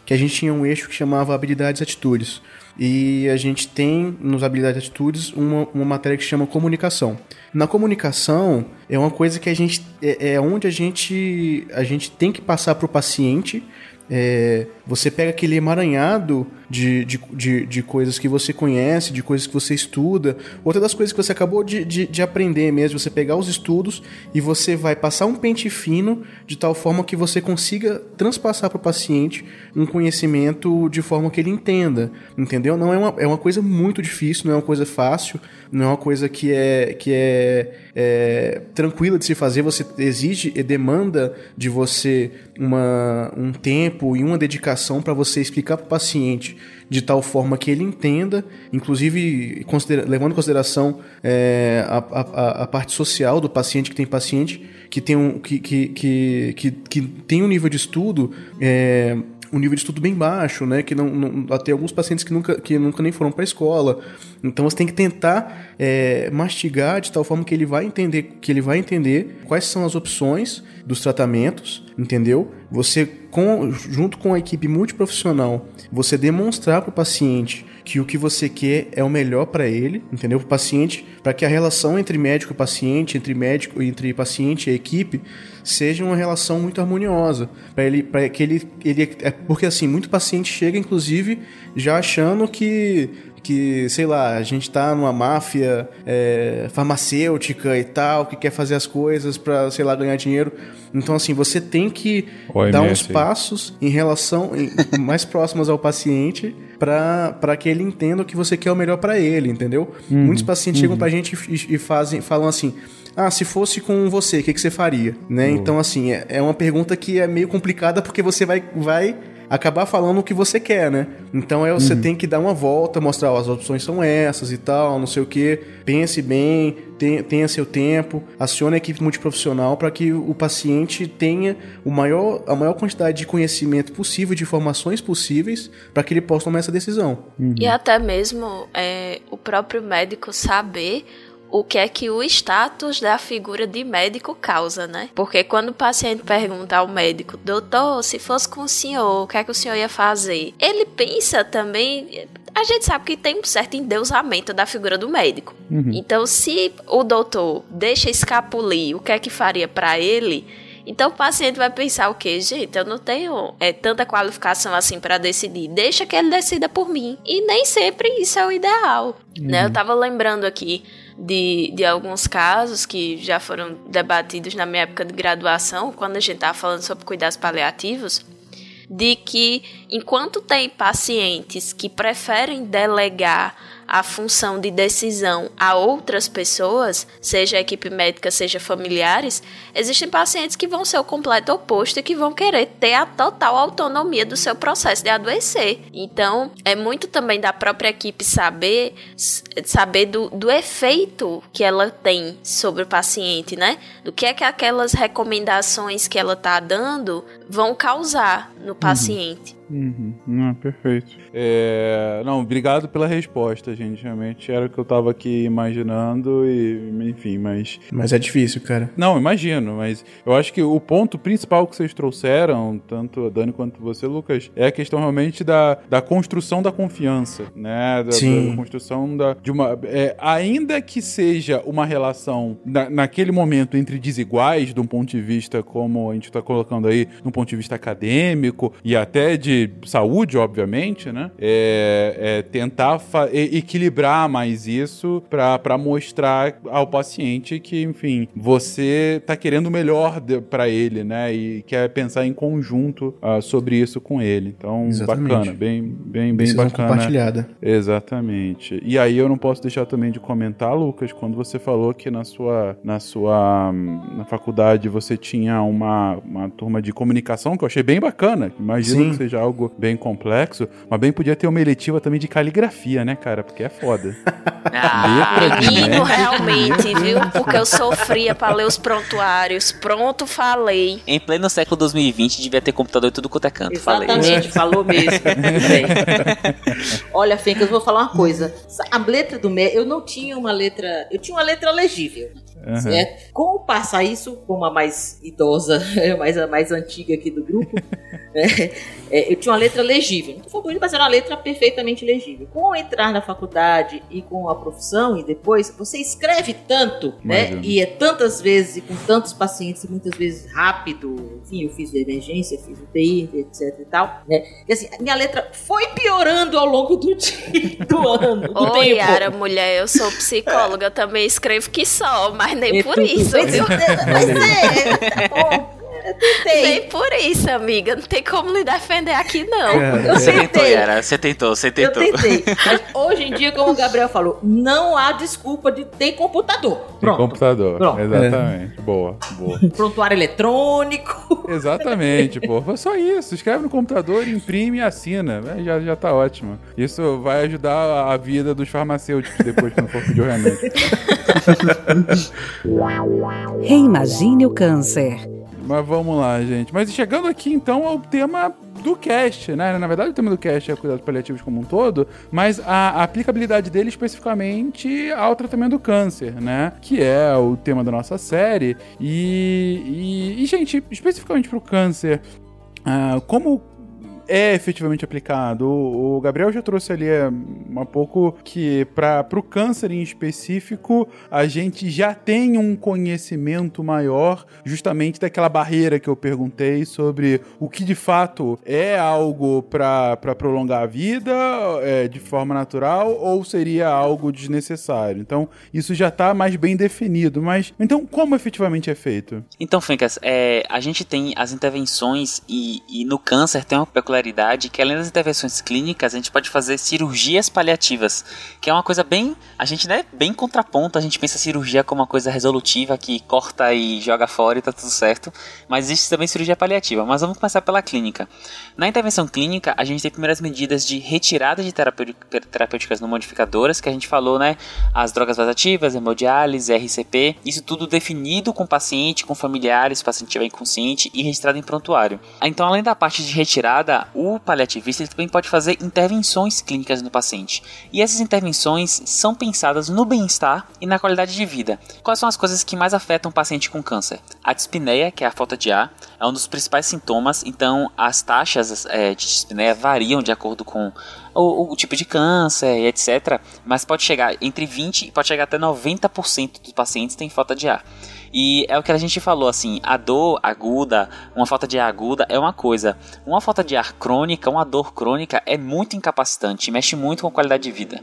que a gente tinha um eixo que chamava habilidades e atitudes. E a gente tem, nos habilidades e atitudes, uma, uma matéria que chama comunicação. Na comunicação, é uma coisa que a gente. É, é onde a gente, a gente tem que passar para o paciente é, você pega aquele emaranhado de, de, de, de, coisas que você conhece, de coisas que você estuda. Outra das coisas que você acabou de, de, de aprender mesmo, você pegar os estudos e você vai passar um pente fino de tal forma que você consiga transpassar para o paciente um conhecimento de forma que ele entenda. Entendeu? Não é uma, é uma coisa muito difícil, não é uma coisa fácil, não é uma coisa que é, que é, é tranquila de se fazer. Você exige e demanda de você uma, um tempo e uma dedicação para você explicar para o paciente de tal forma que ele entenda, inclusive levando em consideração é, a, a, a, parte social do paciente, que tem paciente que tem um, que, que, que, que, que tem um nível de estudo. É, um nível de estudo bem baixo, né? Que não, não até alguns pacientes que nunca, que nunca nem foram para a escola, Então você tem que tentar é, mastigar de tal forma que ele vai entender que ele vai entender quais são as opções dos tratamentos, entendeu? Você com, junto com a equipe multiprofissional, você demonstrar para o paciente que o que você quer é o melhor para ele, entendeu? Para o paciente, para que a relação entre médico e paciente, entre médico entre paciente e equipe seja uma relação muito harmoniosa, para ele, para que ele, ele é porque assim muito paciente chega inclusive já achando que que, sei lá, a gente tá numa máfia é, farmacêutica e tal, que quer fazer as coisas para sei lá, ganhar dinheiro. Então, assim, você tem que OMS. dar uns passos em relação, em- mais próximos ao paciente para que ele entenda o que você quer o melhor para ele, entendeu? Muitos pacientes chegam pra gente e, e fazem, falam assim, ah, se fosse com você, o que, que você faria? Né? Então, assim, é, é uma pergunta que é meio complicada porque você vai, vai acabar falando o que você quer, né? Então é, você tem que dar uma volta, mostrar ó, as opções são essas e tal, não sei o que. Pense bem, tenha, seu tempo, acione a equipe multiprofissional para que o paciente tenha o maior, a maior quantidade de conhecimento possível, de informações possíveis, para que ele possa tomar essa decisão. E até mesmo é, o próprio médico saber o que é que o status da figura de médico causa, né? Porque quando o paciente pergunta ao médico, doutor, se fosse com o senhor, o que é que o senhor ia fazer? Ele pensa também. A gente sabe que tem um certo endeusamento da figura do médico. Então, se o doutor deixa escapulir o que é que faria para ele, então o paciente vai pensar o quê? Gente, eu não tenho é, tanta qualificação assim para decidir. Deixa que ele decida por mim. E nem sempre isso é o ideal. Né? Eu tava lembrando aqui de, de alguns casos que já foram debatidos na minha época de graduação, quando a gente tava falando sobre cuidados paliativos, de que enquanto tem pacientes que preferem delegar a função de decisão a outras pessoas, seja a equipe médica, seja familiares, existem pacientes que vão ser o completo oposto e que vão querer ter a total autonomia do seu processo de adoecer. Então, é muito também da própria equipe saber saber do, do efeito que ela tem sobre o paciente, né? Do que é que aquelas recomendações que ela tá dando vão causar no paciente. Uhum. Não, perfeito. É, Não, obrigado pela resposta, gente. Realmente era o que eu tava aqui imaginando e, enfim, mas... Mas é difícil, cara. Não, imagino, mas eu acho que o ponto principal que vocês trouxeram, tanto a Dani quanto você, Lucas, é a questão realmente da, da construção da confiança, né? Da, Sim. da construção da, de uma... é, ainda que seja uma relação, na, naquele momento, entre desiguais, de um ponto de vista, como a gente tá colocando aí, de um ponto de vista acadêmico e até de saúde, obviamente, né? É, é tentar equilibrar mais isso para mostrar ao paciente que, enfim, você tá querendo o melhor pra ele, né? E quer pensar em conjunto ah, sobre isso com ele. Então, Exatamente. bacana, bem, bem, bem Decisão bacana. compartilhada. Exatamente. E aí eu não posso deixar também de comentar, Lucas, quando você falou que na sua na sua hum, na faculdade você tinha uma, uma turma de comunicação que eu achei bem bacana. Imagino Sim. que seja algo bem complexo, mas bem podia ter uma eletiva também de caligrafia, né, cara? Porque é foda. Ah, Menino, realmente, viu? Porque eu sofria pra ler os prontuários. Pronto, falei. em pleno século 2020 devia ter computador em tudo quanto é canto. Falei. Exatamente, falou mesmo. Olha, Fencas, eu vou falar uma coisa. A letra do médico, eu não tinha uma letra. Eu tinha uma letra legível. Aham. Certo? Com o passar isso, como a mais idosa, mais, a mais antiga aqui do grupo, né, é, eu tinha uma letra legível. Não foi bonito, mas era uma letra perfeitamente legível. Com entrar na faculdade e com a profissão, e depois, você escreve tanto, né? Imagino. E é tantas vezes, e com tantos pacientes, e muitas vezes rápido. Enfim, eu fiz emergência, fiz UTI, etc e tal, né? E assim, a minha letra foi piorando ao longo do dia, do ano, do Ô, tempo. Yara, mulher, eu sou psicóloga, eu também escrevo que só, mas nem É por tudo. isso, Mas viu? Mas é, tá bom, tentei. Nem por isso, amiga. Não tem como lhe defender aqui, não. Eu Você tentou, tentei. Yara. Você tentou, você Eu tentou. tentei. Mas hoje em dia, como o Gabriel falou, não há desculpa de ter computador. Tem Pronto. computador. Pronto. Exatamente. Boa, boa. Prontuário eletrônico. Exatamente, pô. Foi só isso. Escreve no computador, imprime e assina. É, Já, já tá ótimo. Isso vai ajudar a vida dos farmacêuticos depois que não for pedir o remédio. Reimagine o câncer. Mas vamos lá, gente. Mas chegando aqui então ao tema do cast, né? Na verdade, o tema do cast é cuidados paliativos como um todo, mas a, aplicabilidade dele especificamente ao tratamento do câncer, né? Que é o tema da nossa série. E, e, e gente, especificamente pro câncer, uh, como é efetivamente aplicado. O, o Gabriel já trouxe ali é, um pouco que para o câncer em específico a gente já tem um conhecimento maior justamente daquela barreira que eu perguntei sobre o que de fato é algo para prolongar a vida é, de forma natural ou seria algo desnecessário. Então isso já está mais bem definido. Mas então como efetivamente é feito? Então, Fencas, é, a gente tem as intervenções e, e no câncer tem uma peculiaridade particularidade que além das intervenções clínicas, a gente pode fazer cirurgias paliativas, que é uma coisa bem, a gente né, bem contraponto, a gente pensa cirurgia como uma coisa resolutiva que corta e joga fora e tá tudo certo, mas existe também cirurgia paliativa. Mas vamos começar pela clínica. Na intervenção clínica, a gente tem primeiras medidas de retirada de terapêuticas não modificadoras, que a gente falou, né, as drogas vasativas, hemodiálise, RCP, isso tudo definido com o paciente, com familiares, o paciente estiver inconsciente e registrado em prontuário. Então, além da parte de retirada, o paliativista também pode fazer intervenções clínicas no paciente. E essas intervenções são pensadas no bem-estar e na qualidade de vida. Quais são as coisas que mais afetam o paciente com câncer? A dispneia, que é a falta de ar, é um dos principais sintomas, então as taxas é, de dispneia variam de acordo com o, o, tipo de câncer, etc. Mas pode chegar entre 20 e pode chegar até 90% dos pacientes têm falta de ar. E é o que a gente falou, assim, a dor aguda, uma falta de ar aguda é uma coisa. Uma falta de ar crônica, uma dor crônica é muito incapacitante, mexe muito com a qualidade de vida.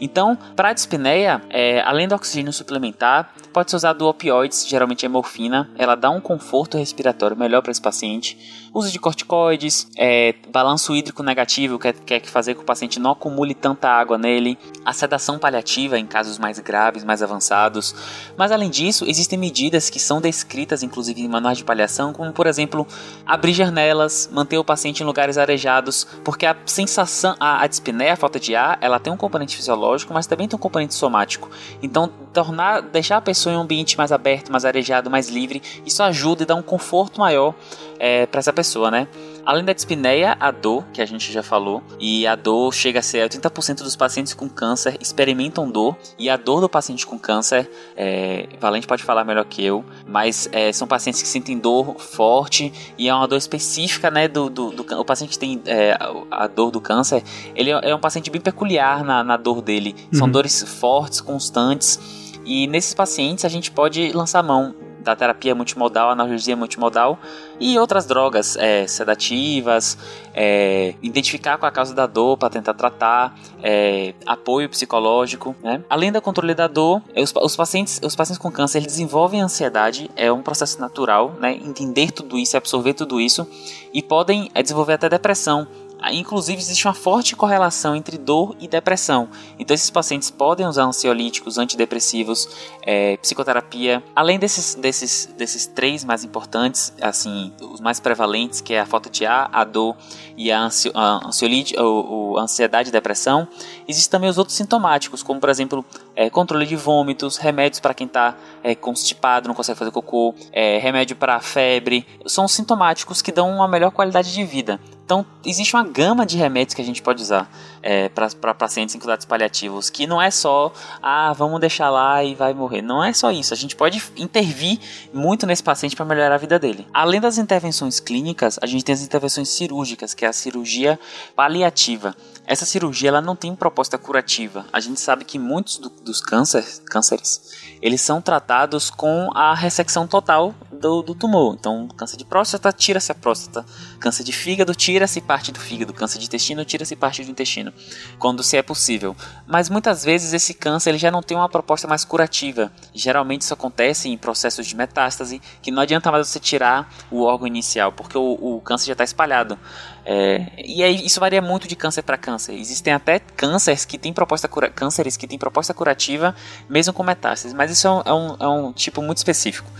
Então, para a dispneia, é, além do oxigênio suplementar, pode ser usado opioides, geralmente é morfina. Ela dá um conforto respiratório melhor para esse paciente. Uso de corticoides, é, balanço hídrico negativo, que quer fazer com que o paciente não acumule tanta água nele. A sedação paliativa em casos mais graves, mais avançados. Mas além disso, existem medidas que são descritas inclusive em manuais de paliação, como por exemplo, abrir janelas, manter o paciente em lugares arejados, porque a sensação, a, a dispneia, a falta de ar, ela tem um componente fisiológico, mas também tem um componente somático. Então, tornar, deixar a pessoa em um ambiente mais aberto, mais arejado, mais livre, isso ajuda e dá um conforto maior é, para essa pessoa, né? Além da dispneia, a dor, que a gente já falou, e a dor chega a ser 80% dos pacientes com câncer experimentam dor, e a dor do paciente com câncer, é, Valente pode falar melhor que eu, mas é, são pacientes que sentem dor forte e é uma dor específica, né, do, do, do o paciente que tem é, a dor do câncer, ele é um paciente bem peculiar na, na dor dele, são uhum. dores fortes, constantes, e nesses pacientes a gente pode lançar mão da terapia multimodal, analgesia multimodal e outras drogas é, sedativas, é, identificar com a causa da dor para tentar tratar, é, apoio psicológico, né? Além do controle da dor, os, os, pacientes, os pacientes com câncer eles desenvolvem ansiedade, é um processo natural, né? Entender tudo isso, absorver tudo isso e podem é, desenvolver até depressão Inclusive, existe uma forte correlação entre dor e depressão. Então, esses pacientes podem usar ansiolíticos, antidepressivos, é, psicoterapia. Além desses, desses, desses três mais importantes, assim, os mais prevalentes, que é a falta de ar, a dor e a, ansio, a ansiolítico, ou, a ansiedade e depressão, existem também os outros sintomáticos, como, por exemplo, é, controle de vômitos, remédios para quem está é, constipado, não consegue fazer cocô, é, remédio para febre. São sintomáticos que dão uma melhor qualidade de vida. Então, existe uma gama de remédios que a gente pode usar é, para pacientes em cuidados paliativos, que não é só, ah, vamos deixar lá e vai morrer. Não é só isso. A gente pode intervir muito nesse paciente para melhorar a vida dele. Além das intervenções clínicas, a gente tem as intervenções cirúrgicas, que é a cirurgia paliativa. Essa cirurgia ela não tem proposta curativa. A gente sabe que muitos do, dos cânceres, cânceres eles são tratados com a ressecção total do, do tumor. Então, câncer de próstata, tira-se a próstata. Câncer de fígado, tira-se parte do fígado. Câncer de intestino, tira-se parte do intestino. Quando se é possível. Mas muitas vezes esse câncer ele já não tem uma proposta mais curativa. Geralmente isso acontece em processos de metástase, que não adianta mais você tirar o órgão inicial, porque o, o câncer já está espalhado. É, e aí isso varia muito de câncer para câncer. Existem até cânceres que têm proposta cura, cânceres que têm proposta curativa mesmo com metástases, mas isso é um, é um, é um tipo muito específico.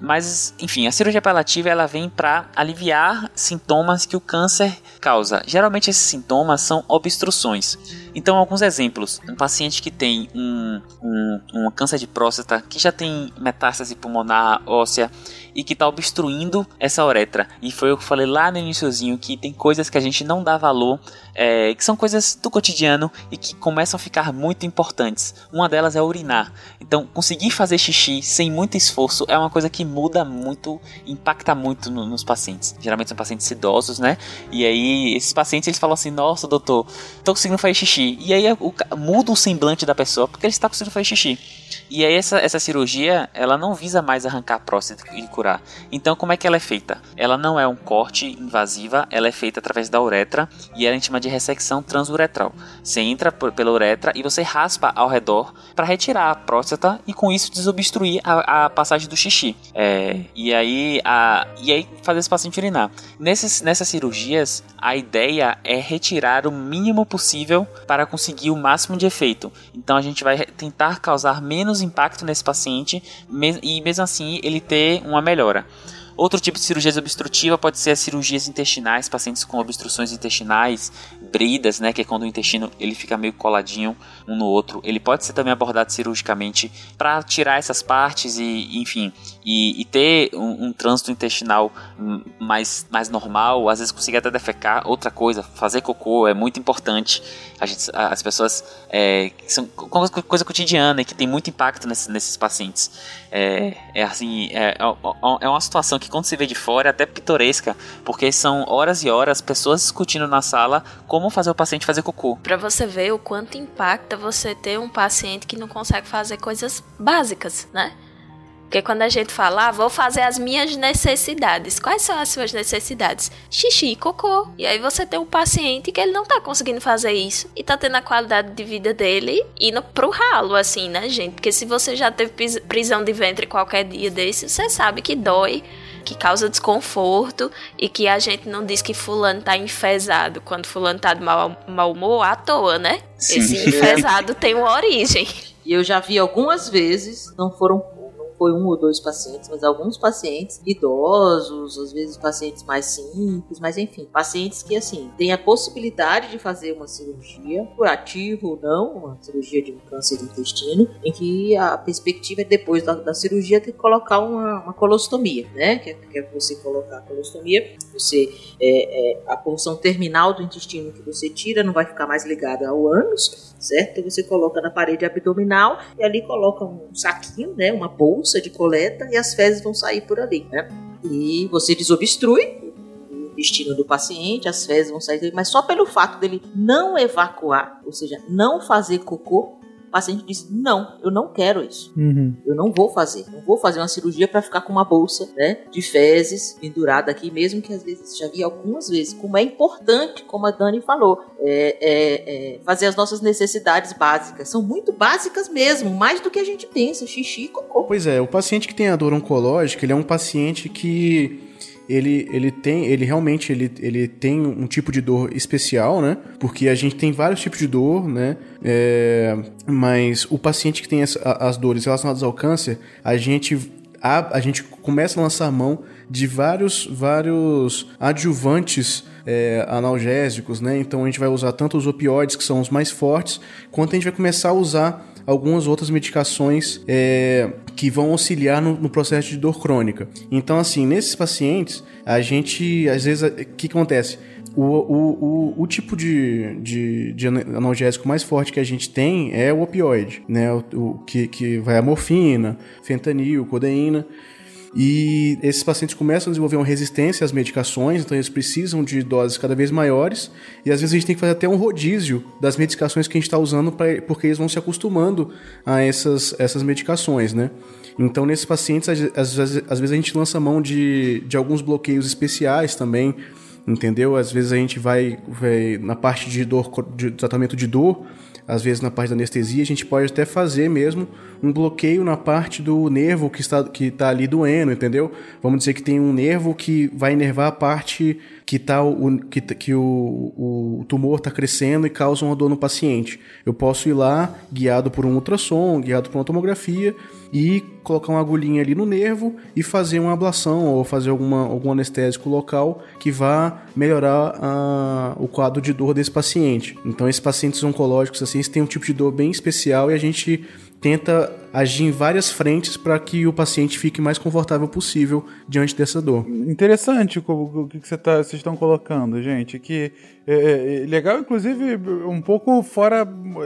Mas, enfim, a cirurgia paliativa ela vem para aliviar sintomas que o câncer causa. Geralmente esses sintomas são obstruções. Então, alguns exemplos. Um paciente que tem um, um, um câncer de próstata, que já tem metástase pulmonar óssea e que está obstruindo essa uretra. E foi o que eu falei lá no iníciozinho, que tem coisas que a gente não dá valor, é, que são coisas do cotidiano e que começam a ficar muito importantes. Uma delas é urinar. Então, conseguir fazer xixi sem muito esforço é uma coisa que muda muito, impacta muito no, nos pacientes. Geralmente são pacientes idosos, né? E aí, esses pacientes eles falam assim: Nossa, doutor, tô conseguindo fazer xixi. E aí, o, muda o semblante da pessoa porque ele está conseguindo fazer xixi. E aí, essa, essa cirurgia, ela não visa mais arrancar a próstata e curar. Então, como é que ela é feita? Ela não é um corte invasiva, ela é feita através da uretra e ela é chama de ressecção transuretral. Você entra por, pela uretra e você raspa ao redor para retirar a próstata e com isso desobstruir a, a passagem do xixi. É, e aí a, e aí fazer esse paciente urinar. Nesses, nessas cirurgias, a ideia é retirar o mínimo possível para conseguir o máximo de efeito. Então a gente vai tentar causar menos impacto nesse paciente e mesmo assim ele ter uma melhora. Outro tipo de cirurgia obstrutiva pode ser as cirurgias intestinais, pacientes com obstruções intestinais, bridas, né, que é quando o intestino ele fica meio coladinho um no outro. Ele pode ser também abordado cirurgicamente para tirar essas partes e, enfim, e, e ter um, um, trânsito intestinal mais, mais normal, às vezes conseguir até defecar. Outra coisa, fazer cocô é muito importante. Gente, as pessoas é, são coisa cotidiana e que tem muito impacto nesses pacientes. É, é assim, é, é, é uma situação que quando se vê de fora é até pitoresca, porque são horas e horas pessoas discutindo na sala como fazer o paciente fazer cocô. Para você ver o quanto impacta você ter um paciente que não consegue fazer coisas básicas, né? Porque quando a gente fala, ah, vou fazer as minhas necessidades. Quais são as suas necessidades? Xixi e cocô. E aí você tem um paciente que ele não tá conseguindo fazer isso e tá tendo a qualidade de vida dele indo pro ralo, assim, né, gente? Porque se você já teve prisão de ventre qualquer dia desse, você sabe que dói que causa desconforto e que a gente não diz que fulano tá enfesado quando fulano tá de mau, mau humor à toa, né? Sim. Esse enfesado tem uma origem. E eu já vi algumas vezes, não foram foi um ou dois pacientes, mas alguns pacientes idosos, às vezes pacientes mais simples, mas enfim, pacientes que assim têm a possibilidade de fazer uma cirurgia, curativa ou não, uma cirurgia de um câncer do intestino, em que a perspectiva é depois da, da cirurgia ter que colocar uma, uma colostomia, né? Que é, que é você colocar a colostomia, você é, é, a porção terminal do intestino que você tira não vai ficar mais ligada ao ânus, certo? Você coloca na parede abdominal e ali coloca um saquinho, né? Uma bolsa de coleta e as fezes vão sair por ali, né? E você desobstrui o intestino do paciente, as fezes vão sair, mas só pelo fato dele não evacuar, ou seja, não fazer cocô, paciente diz: Não, eu não quero isso. Uhum. Eu não vou fazer. Não vou fazer uma cirurgia para ficar com uma bolsa né, de fezes pendurada aqui, mesmo que às vezes já vi algumas vezes. Como é importante, como a Dani falou, é, é, é fazer as nossas necessidades básicas. São muito básicas mesmo, mais do que a gente pensa: xixi e cocô. Pois é, o paciente que tem a dor oncológica, ele é um paciente que ele, ele tem, ele realmente ele, ele tem um tipo de dor especial, né? Porque a gente tem vários tipos de dor, né? É, mas o paciente que tem as, as dores relacionadas ao câncer, a gente a, a gente começa a lançar mão de vários vários adjuvantes é, analgésicos, né? Então a gente vai usar tanto os opioides, que são os mais fortes, quanto a gente vai começar a usar algumas outras medicações é, que vão auxiliar no, no, processo de dor crônica. Então, assim, nesses pacientes, a gente, às vezes, o que acontece? O, o, o, o, tipo de, de, de, analgésico mais forte que a gente tem é o opioide, né? O, o que, que vai a morfina, fentanil, codeína. E esses pacientes começam a desenvolver uma resistência às medicações, então eles precisam de doses cada vez maiores. E às vezes a gente tem que fazer até um rodízio das medicações que a gente está usando, pra, porque eles vão se acostumando a essas, essas medicações, né? Então, nesses pacientes, às, às, às vezes a gente lança mão de, de alguns bloqueios especiais também, entendeu? Às vezes a gente vai, vai na parte de dor, de tratamento de dor, às vezes na parte da anestesia, a gente pode até fazer mesmo um bloqueio na parte do nervo que está, que está ali doendo, entendeu? Vamos dizer que tem um nervo que vai inervar a parte que, tá o, que, que o, o tumor está crescendo e causa uma dor no paciente. Eu posso ir lá, guiado por um ultrassom, guiado por uma tomografia, e colocar uma agulhinha ali no nervo e fazer uma ablação ou fazer alguma, algum anestésico local que vá melhorar a, o quadro de dor desse paciente. Então, esses pacientes oncológicos assim, eles têm um tipo de dor bem especial e a gente tenta agir em várias frentes para que o paciente fique mais confortável possível diante dessa dor. Interessante o que você tá, vocês estão colocando, gente. Que é, é, legal, inclusive, um pouco fora,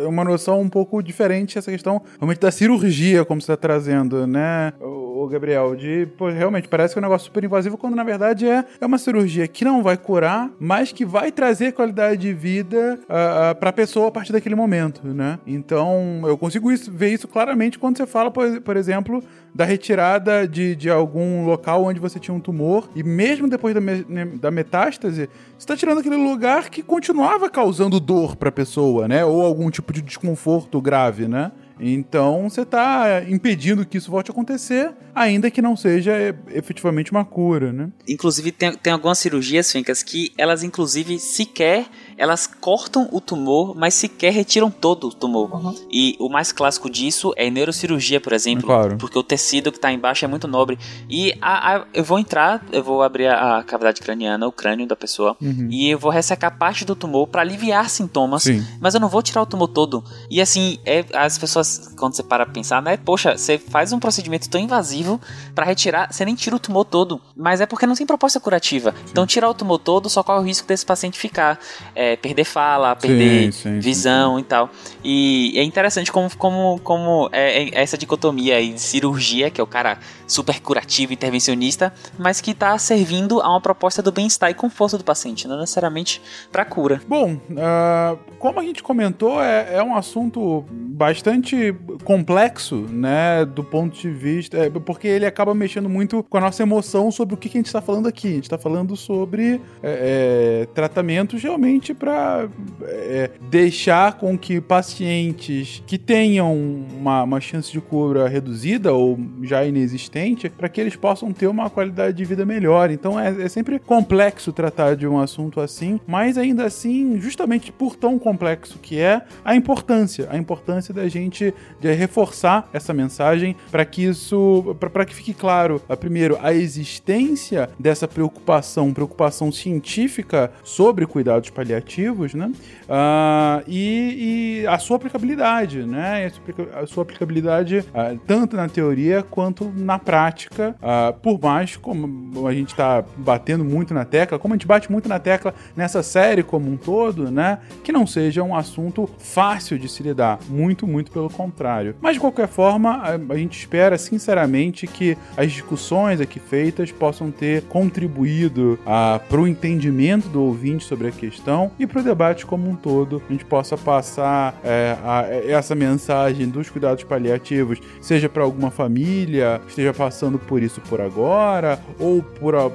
uma noção um pouco diferente essa questão realmente da cirurgia, como você está trazendo, né, o Gabriel? De, pô, realmente, parece que é um negócio super invasivo, quando na verdade é, é uma cirurgia que não vai curar, mas que vai trazer qualidade de vida uh, uh, para a pessoa a partir daquele momento, né? Então, eu consigo isso, ver isso claramente quando você fala, por, por exemplo, da retirada de, de algum local onde você tinha um tumor, e mesmo depois da, me, da metástase, você está tirando aquele lugar que continuava causando dor para a pessoa, né? Ou algum tipo de desconforto grave, né? Então você está impedindo que isso volte a acontecer, ainda que não seja efetivamente uma cura, né? Inclusive tem, tem algumas cirurgias, Fincas, que elas inclusive sequer elas cortam o tumor, mas sequer retiram todo o tumor. Uhum. E o mais clássico disso é neurocirurgia, por exemplo, claro. porque o tecido que está embaixo é muito nobre. E a, a, eu vou entrar, eu vou abrir a, a cavidade craniana, o crânio da pessoa, uhum. e eu vou ressecar parte do tumor para aliviar sintomas, Sim. mas eu não vou tirar o tumor todo. E assim, é, as pessoas, quando você para pra pensar, né, poxa, você faz um procedimento tão invasivo para retirar, você nem tira o tumor todo, mas é porque não tem proposta curativa. Então, tirar o tumor todo só corre o risco desse paciente ficar é, perder fala, perder sim, sim, visão sim. e tal. E é interessante como, como, como é, é essa dicotomia aí de cirurgia, que é o cara super curativo, intervencionista, mas que está servindo a uma proposta do bem-estar e conforto do paciente, não necessariamente para cura. Bom, uh, como a gente comentou, é, é, um assunto bastante complexo, né, do ponto de vista, é, porque ele acaba mexendo muito com a nossa emoção sobre o que, que a gente está falando aqui. A gente está falando sobre é, é tratamentos realmente para é, deixar com que pacientes que tenham uma, uma chance de cura reduzida ou já inexistente para que eles possam ter uma qualidade de vida melhor. Então é, é, sempre complexo tratar de um assunto assim, mas ainda assim, justamente por tão complexo que é, a importância, a importância da gente de reforçar essa mensagem para que isso, para que fique claro, primeiro, a existência dessa preocupação, preocupação científica sobre cuidados paliativos, né? Uh, e, e, a sua aplicabilidade, né? A sua aplicabilidade uh, tanto na teoria quanto na prática, uh, por mais como a gente está batendo muito na tecla, como a gente bate muito na tecla nessa série como um todo, né? Que não seja um assunto fácil de se lidar. Muito, muito pelo contrário. Mas de qualquer forma, a, a gente espera sinceramente que as discussões aqui feitas possam ter contribuído uh, para o entendimento do ouvinte sobre a questão e para o debate como um todo, a gente possa passar é, a, essa mensagem dos cuidados paliativos, seja para alguma família, esteja passando por isso por agora, ou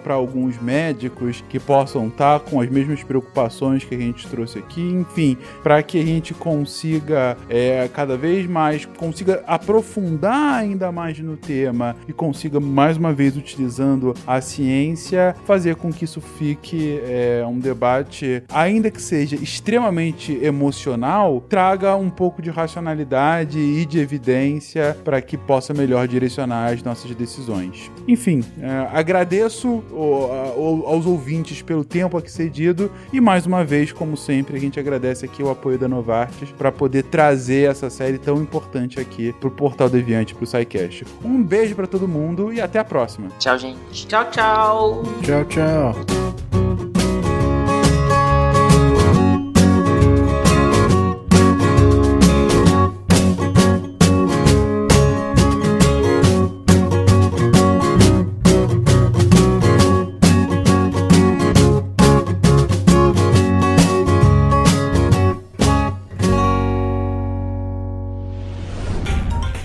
para alguns médicos que possam estar tá com as mesmas preocupações que a gente trouxe aqui, enfim, para que a gente consiga é, cada vez mais, consiga aprofundar ainda mais no tema e consiga mais uma vez utilizando a ciência fazer com que isso fique é, um debate, ainda que seja extremamente emocional, traga um pouco de racionalidade e de evidência para que possa melhor direcionar as nossas decisões. Enfim, é, agradeço o, aos ouvintes pelo tempo aqui cedido e mais uma vez, como sempre, a gente agradece aqui o apoio da Novartis para poder trazer essa série tão importante aqui pro Portal Deviante, pro SciCast. Um beijo para todo mundo e até a próxima. Tchau, gente. Tchau, tchau. Tchau, tchau.